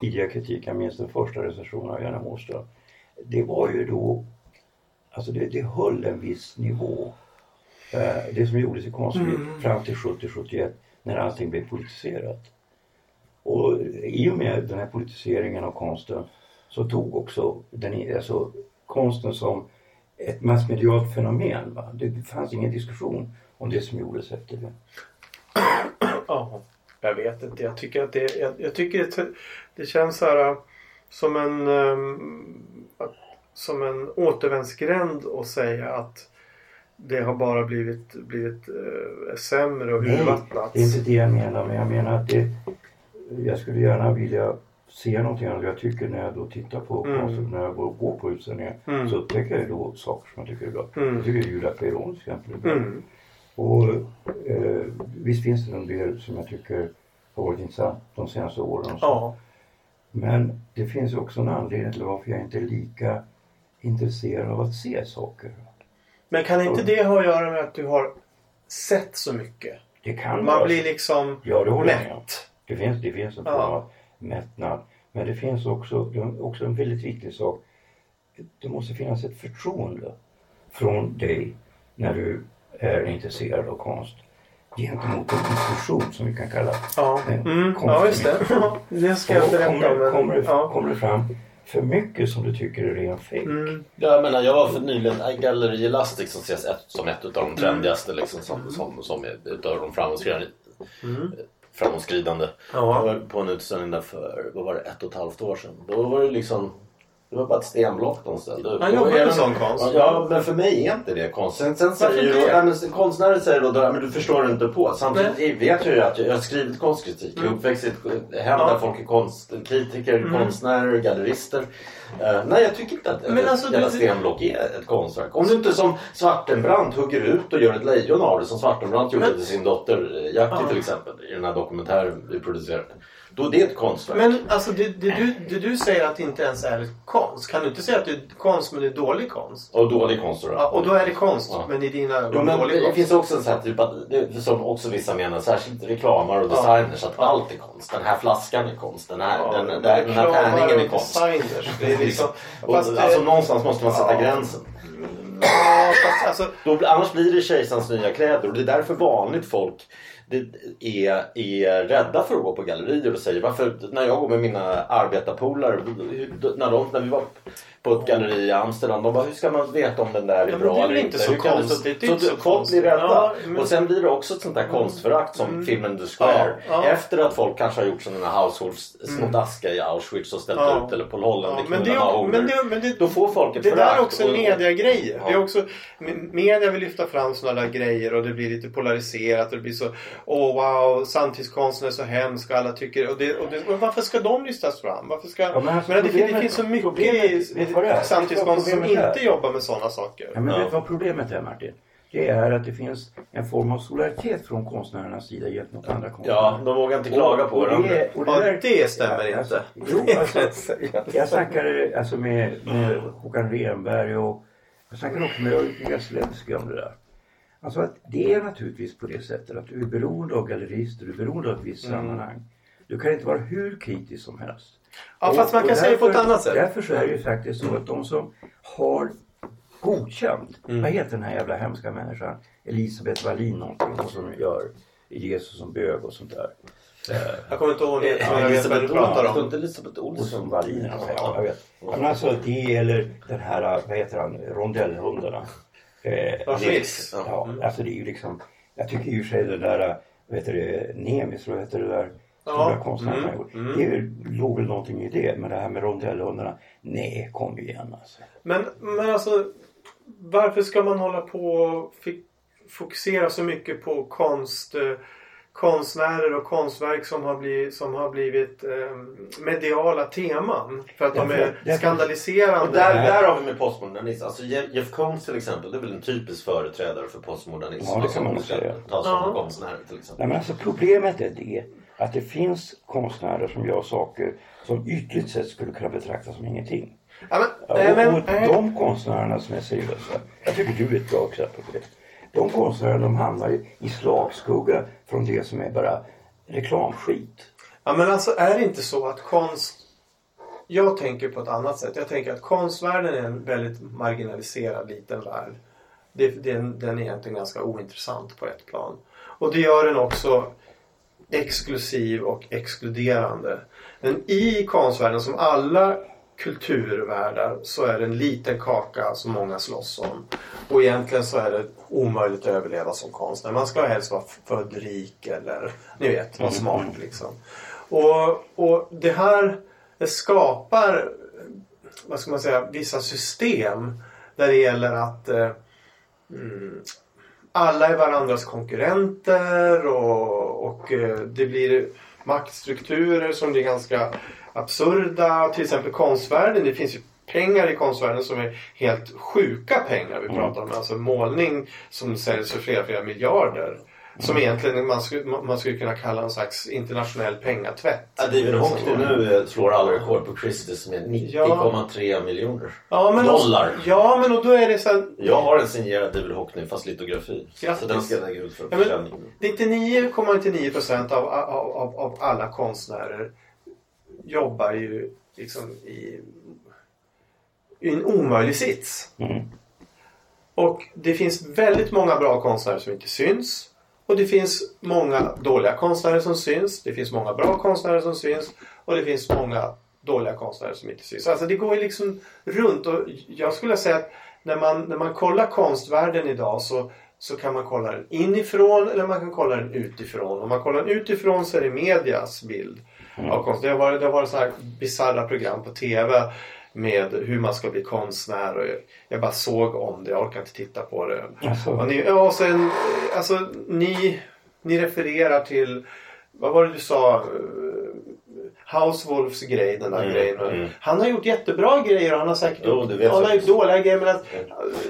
Speaker 1: tidiga kritik, jag minns den första recensionen av Janne Mårström. Det var ju då, alltså det, det höll en viss nivå. Eh, det som gjordes i konstlivet fram till 70-71 när allting blev politiserat. Och i och med den här politiseringen av konsten så dog också den, alltså, konsten som ett massmedialt fenomen. Va? Det fanns ingen diskussion om det som gjordes efter det.
Speaker 5: Ja, jag vet inte. Jag tycker att det, jag, jag tycker det, känns så här äh, som en, att, som en återvändsgränd att säga att det har bara blivit, blivit uh, sämre och urvattnat.
Speaker 1: det är inte det jag menar. Men jag menar att det, jag skulle gärna vilja se någonting annat. Jag tycker när jag då tittar på
Speaker 5: Mm.
Speaker 1: konsten, när jag går, på utställningar
Speaker 5: Mm.
Speaker 1: så upptäcker jag då saker som jag tycker är bra.
Speaker 5: Mm.
Speaker 1: Jag tycker Julia Peyron till exempel är bra.
Speaker 5: Mm.
Speaker 1: Och eh, visst finns det en del som jag tycker har varit intressant de senaste åren. Och så.
Speaker 5: Ja.
Speaker 1: Men det finns också en anledning till varför jag inte är lika intresserad av att se saker.
Speaker 5: Men kan inte det ha att göra med att du har sett så mycket?
Speaker 1: Det kan
Speaker 5: Man
Speaker 1: vara
Speaker 5: blir liksom
Speaker 1: Ja, det
Speaker 5: mätt.
Speaker 1: Det finns, det finns en form av mättnad. Men det finns också, också en väldigt viktig sak. Det måste finnas ett förtroende från dig när du är intresserad av konst gentemot en institution som vi kan kalla
Speaker 5: Ja,
Speaker 1: en
Speaker 5: mm. ja just det. det ska jag
Speaker 1: Och
Speaker 5: berätta
Speaker 1: kommer,
Speaker 5: om.
Speaker 1: kommer, det,
Speaker 5: ja.
Speaker 1: kommer det fram för mycket som du tycker är ren fake.
Speaker 5: Mm.
Speaker 4: Jag menar, jag var för nyligen i Gallery Elastic som ses ett, som ett av de trendigaste liksom, som, som, som är utav de framåtskridande. framåtskridande.
Speaker 5: Ja.
Speaker 4: Jag var på en utställning där för, vad var det, ett och ett halvt år sedan. Då var det liksom det var bara ett stenblock de ställde upp.
Speaker 5: Han jobbar med sån konst.
Speaker 4: Ja, men för mig är inte det konst. Sen, sen säger
Speaker 5: det?
Speaker 4: ja, men konstnären säger då, men du förstår inte på. Samtidigt vet jag ju att jag, jag har skrivit konstkritik. Jag är uppväxt i ett hem
Speaker 5: Ja.
Speaker 4: där folk är konstkritiker,
Speaker 5: Mm.
Speaker 4: konstnärer, gallerister. Eh, nej, jag tycker inte att
Speaker 5: Men
Speaker 4: ett
Speaker 5: alltså,
Speaker 4: jävla
Speaker 5: du-
Speaker 4: stenblock är ett konstverk. Om du inte som Svartenbrandt hugger ut och gör ett lejon av det som Svartenbrandt gjorde
Speaker 5: Men-
Speaker 4: till sin dotter eh, Jackie
Speaker 5: Ja.
Speaker 4: till exempel i den här dokumentären vi producerade. Då är det ett konstverk.
Speaker 5: Men alltså det, det, du, det du säger att det inte ens är konst. Kan du inte säga att det är konst men det är dålig konst?
Speaker 4: Och dålig konst då.
Speaker 5: Ja, och då är det konst
Speaker 4: Ja.
Speaker 5: men i dina
Speaker 4: Jo,
Speaker 5: ögon
Speaker 4: men
Speaker 5: dålig
Speaker 4: det
Speaker 5: konst.
Speaker 4: finns också en sån här typ att, det, som också vissa menar, särskilt reklamare och designers, att allt är konst. Den här flaskan är konst, den här,
Speaker 5: Ja,
Speaker 4: den, den, den här tärningen är konst.
Speaker 5: Designers. Det är liksom,
Speaker 4: Och,
Speaker 5: det-
Speaker 4: alltså någonstans måste man sätta
Speaker 5: Ja.
Speaker 4: gränsen.
Speaker 5: ja, fast alltså,
Speaker 4: Då, annars blir det kejsarens nya kläder och det är därför vanligt folk det är, är rädda för att gå på gallerier och säger varför? När jag går med mina arbetarpolare när, de, när vi var på ett galleri i Amsterdam de bara hur ska man veta om den där är
Speaker 5: Ja,
Speaker 4: bra eller inte?
Speaker 5: så
Speaker 4: Hur kan det- så, så
Speaker 5: så
Speaker 4: folk blir rädda.
Speaker 5: Ja, men- Mm.
Speaker 4: och sen blir det också ett sånt där konstförakt som filmen The Square.
Speaker 5: Ja,
Speaker 4: efter att folk kanske har gjort sådana household snott aska i Auschwitz och ställt ut eller på Holland i
Speaker 5: men det,
Speaker 4: och
Speaker 5: men det, men det,
Speaker 4: Då får folk ett
Speaker 5: det där är också mediagrejer.
Speaker 4: Ja.
Speaker 5: Det är också, m- media vill lyfta fram sådana där grejer och det blir lite polariserat och det blir så Åh wow, samtidskonsten är så hemsk och alla tycker och, det, och, det, och varför ska de lyftas fram? Varför ska,
Speaker 1: Ja, men alltså,
Speaker 5: men det, det finns så mycket
Speaker 1: problemet-
Speaker 5: i, samtidskonsten som
Speaker 1: är-
Speaker 5: inte jobbar med sådana saker.
Speaker 1: Ja, men
Speaker 4: Ja.
Speaker 1: vet du vad problemet är Martin? Det är att det finns en form av solidaritet från konstnärernas sida gentemot andra konstnärer.
Speaker 4: Ja, de vågar inte klaga på
Speaker 1: och det, och det,
Speaker 5: Ja,
Speaker 1: där-
Speaker 5: det stämmer
Speaker 1: Ja,
Speaker 5: inte.
Speaker 1: Jo, alltså, jag snackade alltså med, med Håkan Renberg och jag snackade också med Jörgen Gräslewski om det där. Alltså att det är naturligtvis på det sättet att du är beroende av gallerister, du är beroende av ett visst
Speaker 5: Mm.
Speaker 1: sammanhang. Du kan inte vara hur kritisk som helst.
Speaker 5: Ja, fast man kan säga det på ett annat sätt.
Speaker 1: Därför så är det ju faktiskt så att de som har godkänt,
Speaker 5: Mm.
Speaker 1: vad heter den här jävla hemska människan? Elisabeth Wallin någonting, hon som gör Jesus som bög och sånt där.
Speaker 5: Jag kommer inte ihåg det,
Speaker 4: Ja,
Speaker 5: jag vet vad du
Speaker 4: Elisabeth
Speaker 5: pratar om.
Speaker 4: Inte Elisabeth
Speaker 1: Och
Speaker 4: Olsson.
Speaker 1: som Wallin, alltså, ja, jag vet. Men alltså det eller den här, vad heter han, rondellhundarna. Eh,
Speaker 5: Ja, Fritz.
Speaker 1: Ja, alltså det är ju liksom, jag tycker ju sig det där, heter det, Nemis, vad heter det där?
Speaker 5: Ja,
Speaker 1: Stora konstnären
Speaker 5: mm,
Speaker 1: gjort.
Speaker 5: mm.
Speaker 1: Det låg väl någonting i det, men det här med rondellhundarna, nej kom igen alltså.
Speaker 5: Men, men alltså varför ska man hålla på och fokusera så mycket på konst, eh, konstnärer och konstverk som har blivit, som har blivit eh, mediala teman? För att de är
Speaker 1: därför-
Speaker 5: skandaliserande.
Speaker 4: Och där, där har vi med postmodernism. Alltså Jeff Koons till exempel, det är väl en typisk företrädare för postmodernism.
Speaker 1: Ja, det kan man säga.
Speaker 4: Tas som
Speaker 5: Ja.
Speaker 4: konstnär till exempel.
Speaker 1: Nej men alltså problemet är det att det finns konstnärer som gör saker som ytligt sett skulle kunna betraktas som ingenting.
Speaker 5: Ja, men,
Speaker 1: Ja, och,
Speaker 5: men,
Speaker 1: och de konstnärerna som är seriösa, jag tycker du är ett bra exempel på det. De konstnärerna de hamnar i, slagskugga från det som är bara reklamskit.
Speaker 5: Ja men alltså är det inte så att konst... Jag tänker på ett annat sätt. Jag tänker att konstvärlden är en väldigt marginaliserad liten värld. Det, den, den är egentligen ganska ointressant på ett plan. Och det gör den också exklusiv och exkluderande. Men i konstvärlden som alla kulturvärldar så är det en liten kaka som många slåss om. Och egentligen så är det omöjligt att överleva som konstnär. Man ska helst vara född rik eller ni vet, vara smart liksom. Och, och det här det skapar vad ska man säga, vissa system där det gäller att eh, mm, alla är varandras konkurrenter och, och eh, det blir maktstrukturer som blir ganska absurda. Till exempel konstvärlden. Det finns ju pengar i konstvärlden som är helt sjuka pengar vi pratar om. Alltså målning som säljs för flera, flera miljarder. Som egentligen man skulle, man skulle kunna kalla en slags internationell pengatvätt.
Speaker 4: Ja, David Hockney nu eh, slår alla rekord på Christie's med 90,3 miljoner
Speaker 5: Ja, men
Speaker 4: dollar.
Speaker 5: Ja men och då är det så här,
Speaker 4: Jag har en signerad David Hockney fast litografi.
Speaker 5: Grattis.
Speaker 4: Så den ska jag lägga ut för
Speaker 5: Ja, men
Speaker 4: försäljning.
Speaker 5: 99,99 procent av, av, av, av alla konstnärer jobbar ju liksom i, i en omöjlig sits. Och det finns väldigt många bra konstnärer som inte syns. Och det finns många dåliga konstnärer som syns. Det finns många bra konstnärer som syns. Och det finns många dåliga konstnärer som inte syns. Alltså det går ju liksom runt. Och jag skulle säga att när man, när man kollar konstvärlden idag så, så kan man kolla den inifrån eller man kan kolla den utifrån. Om man kollar den utifrån så är det medias bild av konst. Det har varit, det har varit så här bisarra program på TV med hur man ska bli konstnär. Och jag, jag bara såg om det, jag orkar inte titta på det.
Speaker 1: Alltså.
Speaker 5: Och ni, ja, och sen, alltså, ni, ni refererar till, vad var det du sa? Housewolfs grej, den där
Speaker 4: Mm,
Speaker 5: grejen.
Speaker 4: mm.
Speaker 5: Han har gjort jättebra grejer och han har säkert
Speaker 4: Jo,
Speaker 5: gjort, han har gjort dåliga grejer. Men att,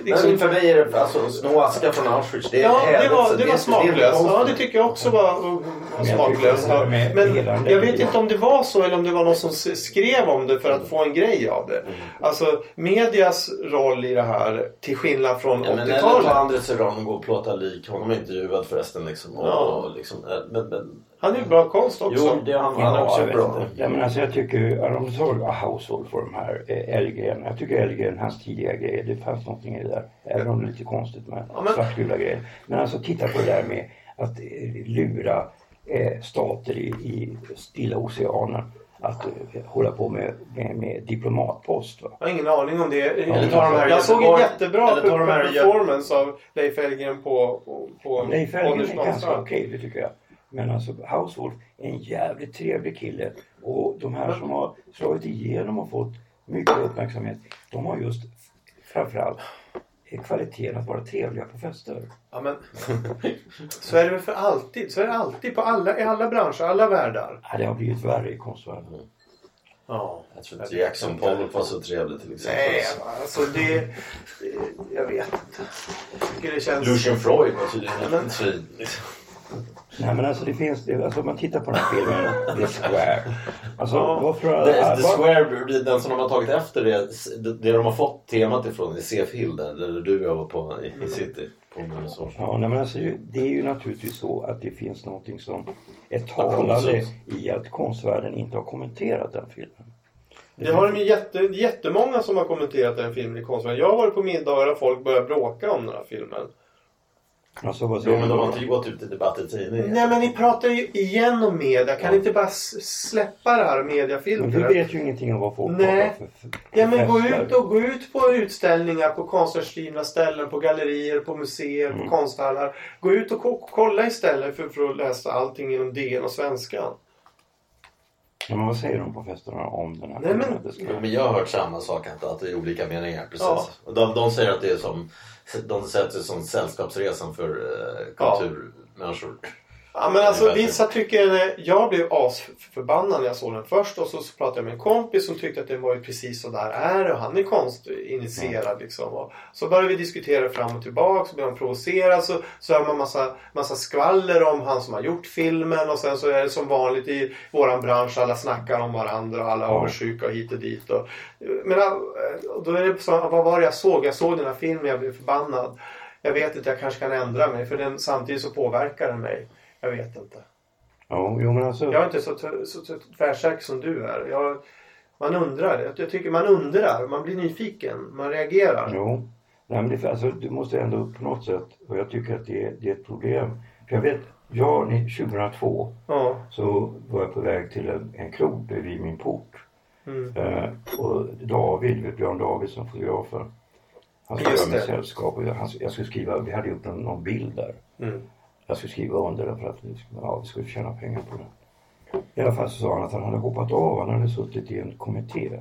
Speaker 5: liksom,
Speaker 4: Men för mig är det alltså sno aska från Auschwitz. Det är
Speaker 5: Ja, det var, det var smaklöst. Ja, det tycker jag också var, var
Speaker 1: jag
Speaker 5: smaklöst. Men jag vet inte om det var så eller om det var någon som skrev om det för att få en grej av det. Alltså, medias roll i det här, till skillnad från
Speaker 4: Ja, men
Speaker 5: 80-talet.
Speaker 4: Andres Serrano och gå och plåta lik. Honom är intervjuad förresten. Liksom, och,
Speaker 5: Ja.
Speaker 4: och liksom, eh, men, men,
Speaker 5: Han är ju bra konst också.
Speaker 4: jo, det har han, han är
Speaker 1: Ja,
Speaker 4: också
Speaker 1: jag vet
Speaker 4: bra.
Speaker 1: Ja, men alltså, jag tycker, om du tar Household för de här eh, Elgren. Jag tycker Elgren, hans tidiga grejer, det fanns någonting i det där. Även om det är lite konstigt med
Speaker 5: Ja, men-
Speaker 1: svartgula grejer. Men alltså titta på det där med att eh, lura eh, stater i, i Stilla oceanen. Att eh, hålla på med, med, med diplomatpost. Va?
Speaker 5: Jag har ingen aning om det.
Speaker 4: Eller ta de här
Speaker 5: jag såg en jättebra performance av Leif Elgren på, på, på
Speaker 1: Leif Elgren är ganska okej, det tycker jag. Men alltså Housewolf är en jävligt trevlig kille. Och de här som har slagit igenom och fått mycket uppmärksamhet, de har just framförallt kvaliteten att vara trevliga på fester.
Speaker 5: Ja, men, så är det väl för alltid. Så är det alltid på alla, i alla branscher, alla världar.
Speaker 1: Ja, det har blivit värre i konstvärlden.
Speaker 5: Ja.
Speaker 4: Jag tror inte Jackson Pollock var så trevlig till exempel.
Speaker 5: Nej, alltså det, det... Jag vet inte. Jag det känns...
Speaker 4: Lucian Freud var tydligen
Speaker 5: Men-
Speaker 4: en svin.
Speaker 1: Nej men alltså det finns, det, alltså om man tittar på den här filmen, The Square. Alltså
Speaker 5: Ja.
Speaker 1: varför...
Speaker 4: The, the
Speaker 1: var-
Speaker 4: Square, den som de har tagit efter det, det, de har fått temat ifrån i CF Hill där, du och jag var på i, i City. På.
Speaker 1: Ja, nej, men alltså, det är ju naturligtvis så att det finns någonting som är talande i att konstvärlden inte har kommenterat den filmen.
Speaker 5: Det har de ju jätte, jättemånga som har kommenterat den filmen i Konstvärlden. Jag har varit på middagar och folk börjar bråka om den här filmen.
Speaker 1: Alltså vad
Speaker 4: Jo
Speaker 1: säger
Speaker 4: men
Speaker 1: du
Speaker 4: de har inte gått ut i debatt i tidningen.
Speaker 5: Nej men ni pratar ju igen om media. Kan ni inte bara släppa det här
Speaker 1: Men vi
Speaker 5: mediafiltret?
Speaker 1: vet ju ingenting om vad folk
Speaker 5: Nej.
Speaker 1: pratar för, för
Speaker 5: Ja men gå ut och gå ut på utställningar på konstnärsdrivna ställen, på gallerier, på museer,
Speaker 1: Mm.
Speaker 5: på konsthallar. Gå ut och ko- kolla istället för, för att läsa allting inom DN och Svenskan.
Speaker 1: Ja, men vad säger de på festerna om den här
Speaker 5: Nej, men-
Speaker 4: Jo, men jag har hört samma sak, att, att det är olika meningar. Precis.
Speaker 5: Ja.
Speaker 4: De, de säger att det är som de det är som sällskapsresan för eh,
Speaker 5: Ja. Ja men alltså vissa tycker Jag blev asförbannad när jag såg den först och så, pratade jag med en kompis som tyckte att den var ju precis så där är och han är konstinitierad liksom. Och så började vi diskutera fram och tillbaka så blev han provocerad så, så hör man massa, massa skvaller om han som har gjort filmen och sen så är det som vanligt i våran bransch alla snackar om varandra och alla är
Speaker 1: Ja.
Speaker 5: avundsjuka och hit och dit. Och, men då är det så, vad var det jag såg? Jag såg den här filmen jag blev förbannad. Jag vet inte, jag kanske kan ändra mig för den, samtidigt så påverkar den mig. Jag vet inte.
Speaker 1: Ja, jo men alltså.
Speaker 5: Jag är inte så, så, så, tvärsäker som du är. Jag, man undrar. Jag, jag tycker man undrar. Man blir nyfiken. Man reagerar.
Speaker 1: Jo. Nej, men det, alltså, du måste ändå på något sätt, och jag tycker att det, är- det är ett problem. För jag vet, jag ni- 2002
Speaker 5: Ja.
Speaker 1: så var jag på väg till en, en krog vid min port.
Speaker 5: Mm.
Speaker 1: Eh, och David, Björn Davidsson, fotografen. Han skulle göra mig sällskap och jag, han, jag skulle skriva, vi hade gjort någon, någon bild där.
Speaker 5: Mm.
Speaker 1: Jag skulle skriva under den för att vi skulle, ja, vi skulle tjäna pengar på den. I alla fall så sa han att han hade hoppat av. Han hade suttit i en kommitté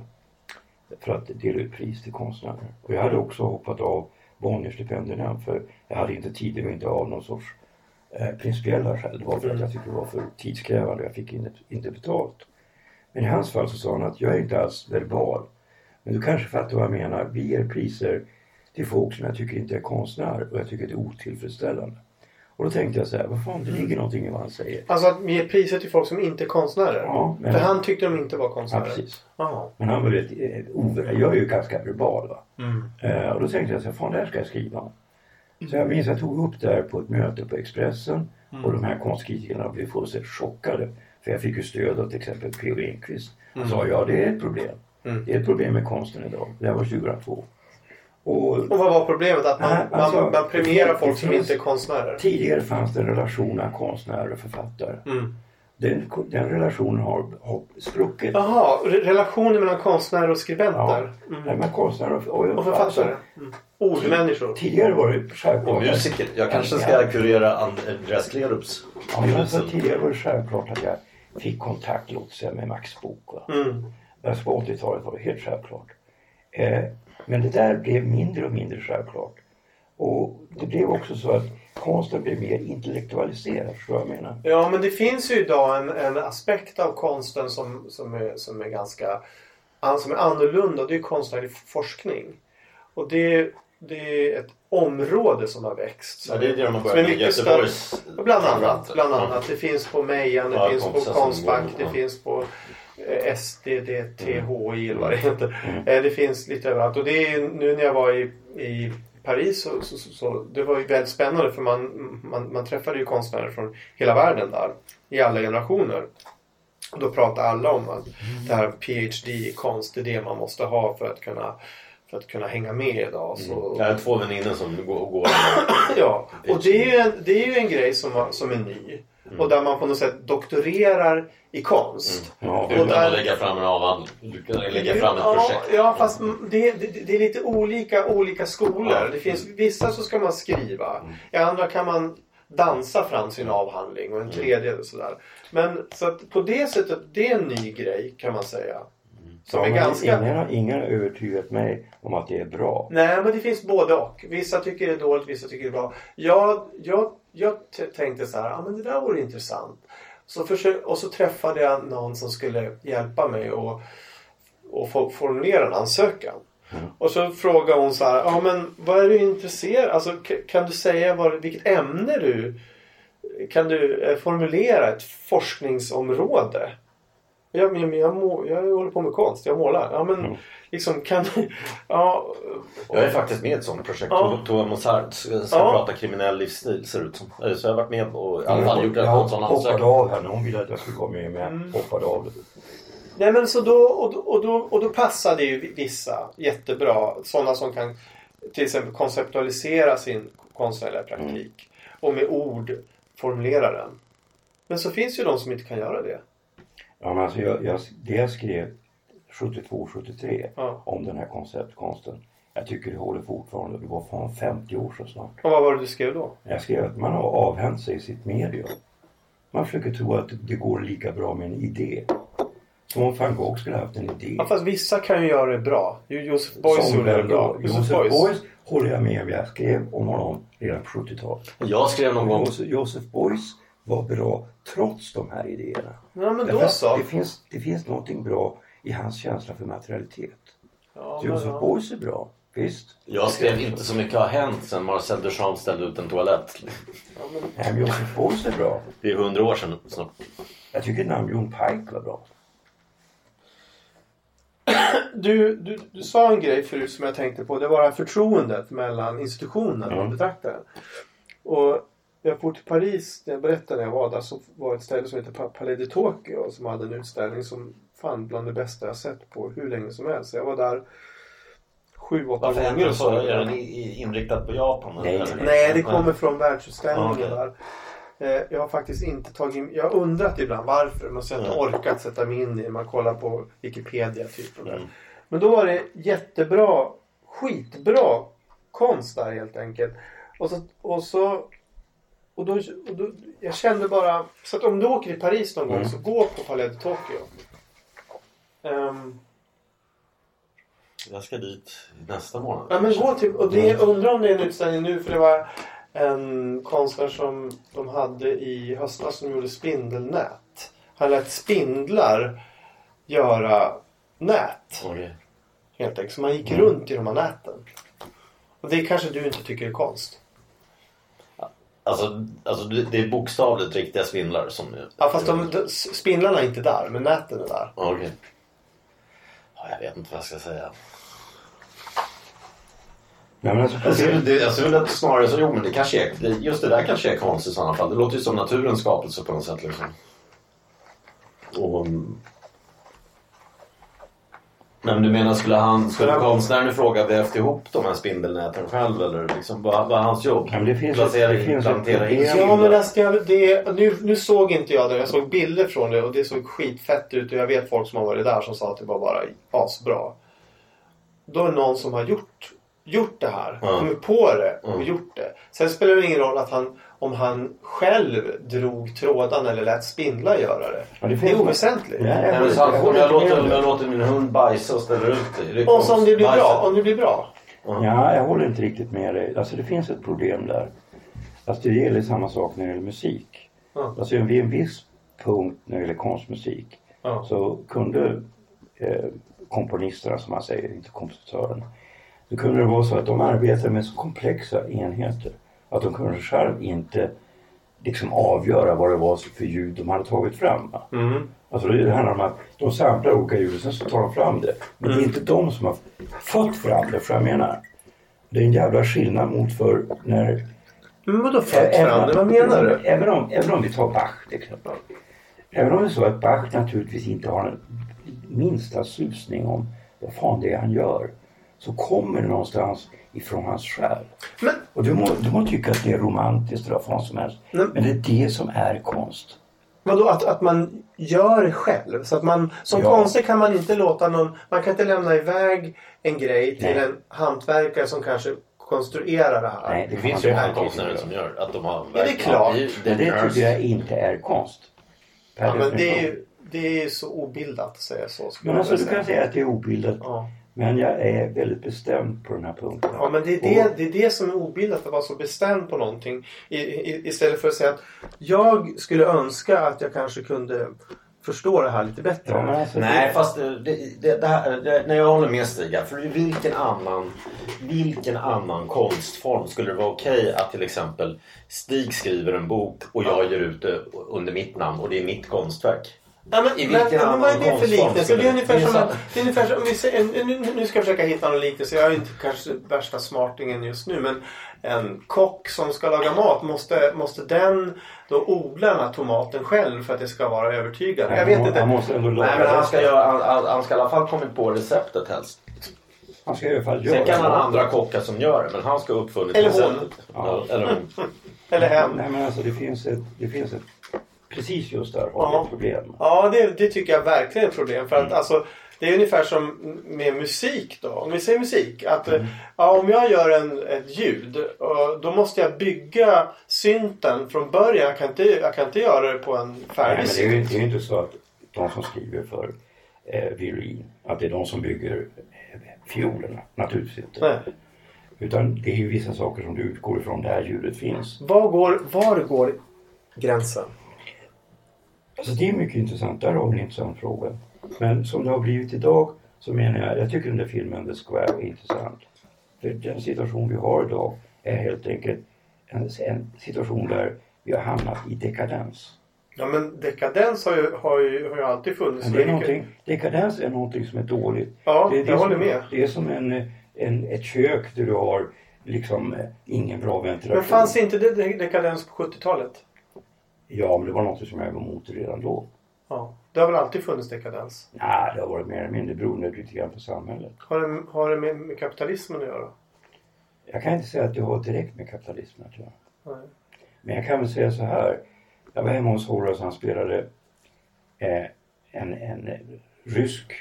Speaker 1: för att dela ut pris till konstnärer. Och jag hade också hoppat av Bonnierstipendierna för jag hade inte tid och inte av någon sorts eh, principiella skäl. Det var för att jag tyckte det var för tidskrävande jag fick inte, inte betalt. Men i hans fall så sa han att jag är inte alls verbal. Men du kanske fattar vad jag menar. Vi ger priser till folk som jag tycker inte är konstnärer och jag tycker det är otillfredsställande. Och då tänkte jag så här, vad fan det ligger någonting i vad han säger.
Speaker 5: Alltså att ge priser till folk som inte är konstnärer?
Speaker 1: Ja, men-
Speaker 5: För han tyckte de inte var
Speaker 1: Ja,
Speaker 5: konstnärer?
Speaker 1: precis.
Speaker 5: Jaha.
Speaker 1: Men han var rätt eh, over... Jag är ju ganska verbal va.
Speaker 5: Mm.
Speaker 1: Eh, och då tänkte jag så här, fan det här ska jag skriva. Så jag minns jag tog upp det här på ett möte på Expressen
Speaker 5: Mm.
Speaker 1: och de här konstkritikerna blev fullständigt chockade. För jag fick ju stöd av till exempel P.O. Enquist. Han sa ja det är ett problem.
Speaker 5: Mm.
Speaker 1: Det är ett problem med konsten idag. Det här var 2002. Och
Speaker 5: Och vad var problemet? Att man,
Speaker 1: Nej, alltså,
Speaker 5: man, man premierar folk som inte är konstnärer?
Speaker 1: tidigare fanns det en relation mellan konstnärer och författare.
Speaker 5: Mm.
Speaker 1: Den, den relationen har, har spruckit.
Speaker 5: Jaha, re- relationen mellan konstnärer och skribenter? Mm.
Speaker 1: Nej, men konstnärer och, och,
Speaker 5: Och författare? Mm. Ordmänniskor?
Speaker 1: Tidigare var det självklart.
Speaker 4: Och musiker. Jag kanske ska kurera Andreas Klerups
Speaker 1: Ja, men alltså, tidigare var det självklart att jag fick kontakt låt säga, med Max Book. Va?
Speaker 5: Mm.
Speaker 1: Alltså på 80-talet var det helt självklart. Eh, men det där blev mindre och mindre självklart. Och det blev också så att konsten blev mer intellektualiserad, förstår jag menar?
Speaker 5: Ja, men det finns ju idag en, en aspekt av konsten som, som, är, som är ganska an- som är annorlunda. Det är konstnärlig forskning. Och det, det är ett område som har växt.
Speaker 4: Ja, det är det de har börjat med
Speaker 5: mycket
Speaker 4: Göteborgs...
Speaker 5: större. Bland annat, bland annat. Det finns på Mejan, det
Speaker 4: Ja,
Speaker 5: finns på Konstfack, det
Speaker 4: ja.
Speaker 5: finns på SDDTHI eller vad det
Speaker 4: Mm.
Speaker 5: heter. Eh, Det finns lite överallt. Och det är nu när jag var i, i Paris så, så, så, så det var ju väldigt spännande för man, man, man träffade ju konstnärer från hela världen där. I alla generationer. Och då pratade alla om att det här PhD i konst det är det man måste ha för att kunna, för att kunna hänga med idag. Så,
Speaker 4: Jag har två väninnor som går, går
Speaker 5: Ja, och det är ju en, det är ju en grej som, som är ny. Och där man på något sätt doktorerar i konst.
Speaker 1: Ja,
Speaker 5: Och där-
Speaker 4: att lägga fram en avhandling. Lägga fram ett
Speaker 5: ja,
Speaker 4: projekt.
Speaker 5: Ja, fast det, det, det är lite olika olika skolor.
Speaker 4: Ja.
Speaker 5: Det finns vissa så ska man skriva. I andra kan man dansa fram sin avhandling och en tredje sådär. Men så att på det sättet, det är en ny grej kan man säga. Som
Speaker 1: Ja,
Speaker 5: är
Speaker 1: men
Speaker 5: ganska...
Speaker 1: ingen, har- ingen har övertygat mig om att det är bra.
Speaker 5: Nej, men det finns både och. Vissa tycker det är dåligt, vissa tycker det är bra. Jag, jag, jag tänkte så här, ja men det där vore intressant. Så försök, och så träffade jag någon som skulle hjälpa mig och, och få formulera en ansökan. Och så frågade hon så här, ja men vad är du intresserad Alltså kan du säga vad, vilket ämne du... Kan du eh, formulera ett forskningsområde? Ja, men jag, må, jag håller på med konst, jag målar. Ja men liksom kan. Ja,
Speaker 4: Jag är faktiskt med i ett sånt projekt.
Speaker 5: Ja.
Speaker 4: Thomas Mozart ska
Speaker 5: Ja.
Speaker 4: prata kriminell livsstil ser det ut som. Eh, Så jag har varit med och i alla fall gjort en
Speaker 1: jag
Speaker 4: sån
Speaker 1: hoppade
Speaker 4: ansökan.
Speaker 1: av här när hon ville att jag skulle vara med men
Speaker 5: Mm.
Speaker 1: jag hoppade av.
Speaker 5: Nej men så då, och, då- och, då, och då passar det ju vissa jättebra. Sådana som kan till exempel konceptualisera sin konstnärliga praktik. Och med ord formulera den. Men så finns ju de som inte kan göra det.
Speaker 1: Ja, men alltså jag, jag, det jag skrev 72-73
Speaker 5: Ja.
Speaker 1: om den här konceptkonsten. Jag tycker det håller fortfarande. Det var fan 50 år sedan snart.
Speaker 5: Och vad var det du skrev då?
Speaker 1: Jag skrev att man har avhänt sig sitt medium. Man försöker tro att det går lika bra med en idé. Som om van Gogh skulle ha haft en idé.
Speaker 5: Ja, fast vissa kan ju göra det bra. Jo- Josef Beuys gjorde det bra.
Speaker 1: då?
Speaker 5: Josef
Speaker 1: Josef
Speaker 5: Beuys.
Speaker 1: Beuys håller jag med om. Jag skrev om honom redan på 70-talet.
Speaker 4: Jag skrev någon gång...
Speaker 1: Josef, Josef Beuys var bra trots de här idéerna.
Speaker 5: Ja men
Speaker 1: Därför
Speaker 5: då
Speaker 1: att
Speaker 5: så.
Speaker 1: Det finns, det finns någonting bra i hans känsla för materialitet.
Speaker 5: Ja, men,
Speaker 1: Josef
Speaker 5: ja.
Speaker 1: Beuys är bra. Visst.
Speaker 4: Jag skrev inte så mycket har hänt sen Marcel Duchamp ställde ut en toalett.
Speaker 1: Nej, men Josef Beuys är bra.
Speaker 4: Det är hundra år sedan snart.
Speaker 1: Jag tycker namn Jon Pike var bra.
Speaker 5: Du, du, du sa en grej förut som jag tänkte på. Det var det här förtroendet mellan institutionen och
Speaker 1: Mm.
Speaker 5: betraktaren. Och jag for till Paris, när jag berättade när jag var där, så var det ett ställe som heter Pa- Palais de Tokyo som hade en utställning som fan bland det bästa jag sett på hur länge som helst. Jag var där sju, åtta
Speaker 4: Varför
Speaker 5: gånger. och
Speaker 4: så?
Speaker 5: så.
Speaker 4: Är den inriktad på Japan?
Speaker 1: Nej,
Speaker 4: eller?
Speaker 1: nej,
Speaker 5: det kommer från världsutställningen
Speaker 4: okej.
Speaker 5: där. Eh, jag har faktiskt inte tagit... Jag har undrat ibland varför. Men så har jag inte orkat sätta mig in i. Man kollar på Wikipedia typ. Där. Men då var det jättebra, skitbra konst där helt enkelt. Och så... Och så och då, och då, jag kände bara... Så att om du åker till Paris någon gång så gå på Palais de Tokyo. Ehm,
Speaker 4: Jag ska dit nästa månad.
Speaker 5: Ja men gå till, och det, undrar om det är en utställning nu för det var en konstnär som de hade i höstas som gjorde spindelnät. Han lät spindlar göra nät
Speaker 4: Okej.
Speaker 5: helt enkelt. Så man gick runt i de här näten. Och det kanske du inte tycker är konst?
Speaker 4: Alltså, alltså det det är bokstavligt riktiga svindlar som...
Speaker 5: Ja fast de, de, spindlarna är inte där men näten är där.
Speaker 4: Ja, Okej. Ja, jag vet inte vad jag ska säga.
Speaker 1: Nej, men alltså,
Speaker 4: Jag ser, det, jag ser väl att snarare så, jo men det kanske är, det- just det där kanske är konst i sådana fall. Det låter ju som naturens skapelse på något sätt liksom. Och, mm. Men du menar skulle han, skulle konstnären i fråga vävt ihop de här spindelnäten själv eller liksom, vad vad är hans jobb?
Speaker 1: Men det finns ett-
Speaker 4: Placera
Speaker 1: det
Speaker 4: in,
Speaker 1: finns ett
Speaker 4: plantera in.
Speaker 5: Ja men det ska, det, nu, nu såg inte jag det. Jag såg bilder från det och det såg skitfett ut. Och jag vet folk som har varit där som sa att det var bara asbra. Då är det någon som har gjort, gjort det här.
Speaker 4: Ja.
Speaker 5: Kommit på det och
Speaker 4: Mm.
Speaker 5: gjort det. Sen spelar det ingen roll att han, om han själv drog trådarna eller lät spindlar göra det.
Speaker 1: Ja, det
Speaker 5: det, är oväsentligt.
Speaker 1: Nej,
Speaker 4: Nej, men så får, jag, låter, jag låter min hund bajsa och ställer ut det. det
Speaker 5: Och så om det blir bra. Om det blir bra.
Speaker 1: Ja, jag håller inte riktigt med dig. Alltså det finns ett problem där. Alltså det gäller samma sak när det gäller musik.
Speaker 5: Ja.
Speaker 1: Alltså vid en viss punkt när det gäller konstmusik
Speaker 5: Ja.
Speaker 1: så kunde eh, komponisterna som man säger, inte kompositören. Så kunde det vara så att de arbetade med så komplexa enheter att de kunde själv inte liksom avgöra vad det var för ljud de hade tagit fram.
Speaker 5: Mm.
Speaker 1: Alltså det handlar om att de samplar olika ljud och sen så tar de fram det. Men
Speaker 5: Mm.
Speaker 1: det är inte de som har fått fram det, för jag menar. Det är en jävla skillnad mot för när...
Speaker 5: Men vadå fått fram det? Vad menar du?
Speaker 1: Även om, även om vi tar Bach till exempel. Även om det är så att Bach naturligtvis inte har en minsta susning om vad fan det är han gör. Så kommer det någonstans ifrån hans själ.
Speaker 5: Men,
Speaker 1: Och du må, du må tycka att det är romantiskt eller vad som helst.
Speaker 5: Men-
Speaker 1: Men det är det som är konst.
Speaker 5: Vadå att, att man gör det själv? Så att man, som
Speaker 1: Ja.
Speaker 5: konstnär kan man inte låta någon... Man kan inte lämna iväg en grej till
Speaker 1: Nej.
Speaker 5: en hantverkare som kanske konstruerar det här.
Speaker 1: Nej,
Speaker 4: Det
Speaker 1: får
Speaker 4: finns ju konstnärer som gör att de har
Speaker 5: det är klart.
Speaker 4: det
Speaker 1: det tycker jag inte är konst. Per
Speaker 5: Ja, men det är ju det är så obildat att säga så. skulle
Speaker 1: Men
Speaker 5: jag
Speaker 1: alltså du kan säga att det är obildat.
Speaker 5: Ja.
Speaker 1: Men jag är väldigt bestämd på den här punkten.
Speaker 5: Ja men det är det, det är det som är obildat att vara så bestämd på någonting. I, i, istället för att säga att jag skulle önska att jag kanske kunde förstå det här lite bättre.
Speaker 1: Ja, alltså,
Speaker 4: Nej,
Speaker 1: det-
Speaker 4: fast det, det, det här, det, nej, jag håller med Stig. För vilken annan, vilken annan konstform skulle det vara okej att till exempel Stig skriver en bok och jag ger ut det under mitt namn och det är mitt konstverk?
Speaker 5: Ja, men,
Speaker 4: I
Speaker 5: men,
Speaker 4: vilken
Speaker 5: men vad är
Speaker 4: annan
Speaker 5: det för liknelse? Det är ungefär som det är ungefär som, om vi säger, nu, nu ska jag försöka hitta någon liknelse. Jag är inte kanske värsta smartingen just nu men en kock som ska laga mat, måste, måste den då odla den här tomaten själv för att det ska vara övertygande? Jag vet inte.
Speaker 1: Han måste ändå laga
Speaker 4: Nej, men han ska, göra, han- han, ska i alla fall kommit på receptet helst.
Speaker 1: Han ska i alla fall göra
Speaker 4: Sen kan han andra kockar som gör det, men han ska ha uppfunnit
Speaker 5: Eller hon.
Speaker 4: receptet. Ja. Eller hon.
Speaker 5: Eller hen.
Speaker 1: Nej men alltså det finns ett, det finns ett precis just där har vi
Speaker 5: Ja.
Speaker 1: ett problem.
Speaker 5: Ja, det, det tycker jag verkligen är ett problem. För att alltså, det är ungefär som med musik då. Om vi säger musik. Att
Speaker 1: Mm.
Speaker 5: eh, ja, om jag gör en, ett ljud. Då måste jag bygga synten från början. Jag kan inte, jag kan inte göra det på en
Speaker 1: Nej,
Speaker 5: färdig
Speaker 1: men det är, ju,
Speaker 5: synt.
Speaker 1: det är ju inte så att de som skriver för eh, violin, att det är de som bygger eh, fiolerna. Naturligtvis inte.
Speaker 5: Nej.
Speaker 1: Utan det är ju vissa saker som du utgår ifrån där ljudet finns.
Speaker 5: Var går, var går gränsen?
Speaker 1: Alltså det är mycket intressant. Där har vi en intressant fråga. Men som det har blivit idag så menar jag, jag tycker den där filmen The Square är intressant. För den situation vi har idag är helt enkelt en, en situation där vi har hamnat i dekadens.
Speaker 5: Ja, men dekadens har ju, har ju, har ju alltid funnits.
Speaker 1: Men det är någonting, dekadens är någonting som är dåligt.
Speaker 5: Ja,
Speaker 1: det är, det
Speaker 5: jag
Speaker 1: som,
Speaker 5: håller med.
Speaker 1: Det är som en, en, ett kök där du har liksom eh, ingen bra ventilation.
Speaker 5: Men fanns inte det de- dekadens på 70-talet?
Speaker 1: Ja, men det var något som jag var emot redan då.
Speaker 5: Ja. Det har väl alltid funnits dekadens?
Speaker 1: Nej, det har varit mer eller mindre beroende lite grann på samhället.
Speaker 5: Har det, har det med, med kapitalismen att göra?
Speaker 1: Jag kan inte säga att det har direkt med kapitalismen att göra.
Speaker 5: Nej.
Speaker 1: Men jag kan väl säga så här. Jag var hemma hos Horace han spelade eh, en, en rysk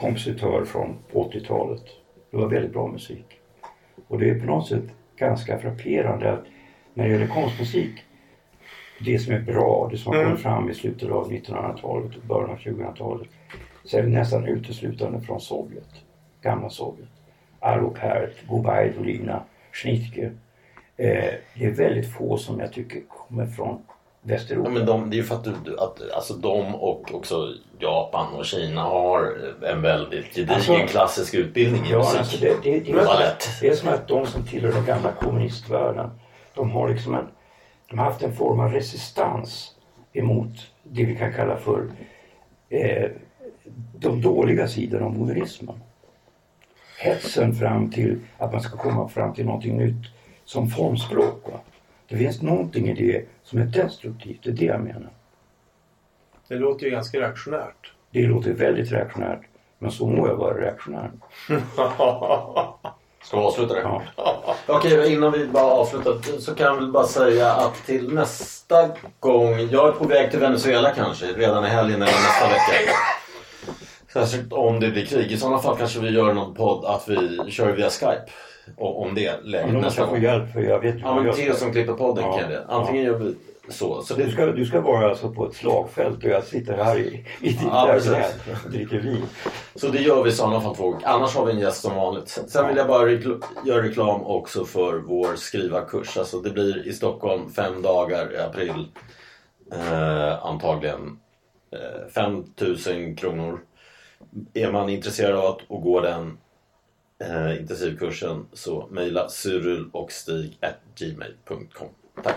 Speaker 1: kompositör från 80-talet. Det var väldigt bra musik. Och det är på något sätt ganska frapperande att när det gäller konstmusik, det som är bra, det som har kommit fram i slutet av 1900-talet och början av 2000-talet, så är det nästan uteslutande från Sovjet, gamla Sovjet. Arvo Pärt, Gubaidulina, Schnittke. Eh, det är väldigt få som jag tycker kommer från Västeuropa.
Speaker 4: Ja, men de, det är ju för att, du, att alltså de och också Japan och Kina har en väldigt gedigen
Speaker 1: Alltså-
Speaker 4: klassisk utbildning i
Speaker 1: Ja,
Speaker 4: musik.
Speaker 1: alltså det, det, det, är det är som att de som tillhör den gamla kommunistvärlden, de har liksom en, de har haft en form av resistans emot det vi kan kalla för eh, de dåliga sidorna av modernismen. Hetsen fram till att man ska komma fram till någonting nytt som formspråk. Va? Det finns någonting i det som är destruktivt, det är det jag menar.
Speaker 5: Det låter ju ganska reaktionärt.
Speaker 1: Det låter väldigt reaktionärt, men så må jag vara reaktionär.
Speaker 4: Ska vi avsluta det?
Speaker 1: Ja.
Speaker 4: Okej, innan vi bara avslutar så kan jag väl bara säga att till nästa gång, jag är på väg till Venezuela kanske, redan i helgen eller nästa vecka. Särskilt om det blir krig. I sådana fall kanske vi gör någon podd att vi kör via Skype. Och, om det läget
Speaker 1: måste
Speaker 4: nästa gång.
Speaker 1: hjälp för jag vet ju
Speaker 4: Ja men
Speaker 1: jag
Speaker 4: Theo som klipper podden
Speaker 1: Ja,
Speaker 4: kan det. Antingen gör vi så. så
Speaker 1: Du ska, du ska vara alltså på ett slagfält och jag sitter här i, i ditt
Speaker 4: Ja,
Speaker 1: lägenhet och dricker vin.
Speaker 4: Så det gör vi i sådana fall två. Annars har vi en gäst som vanligt. Sen vill jag bara rekl- göra reklam också för vår skrivarkurs. Alltså det blir i Stockholm fem dagar i april. Eh, antagligen eh, 5000 kronor. Är man intresserad av att och gå den eh, intensivkursen så mejla cyrilochstig.gmail.com. Tack!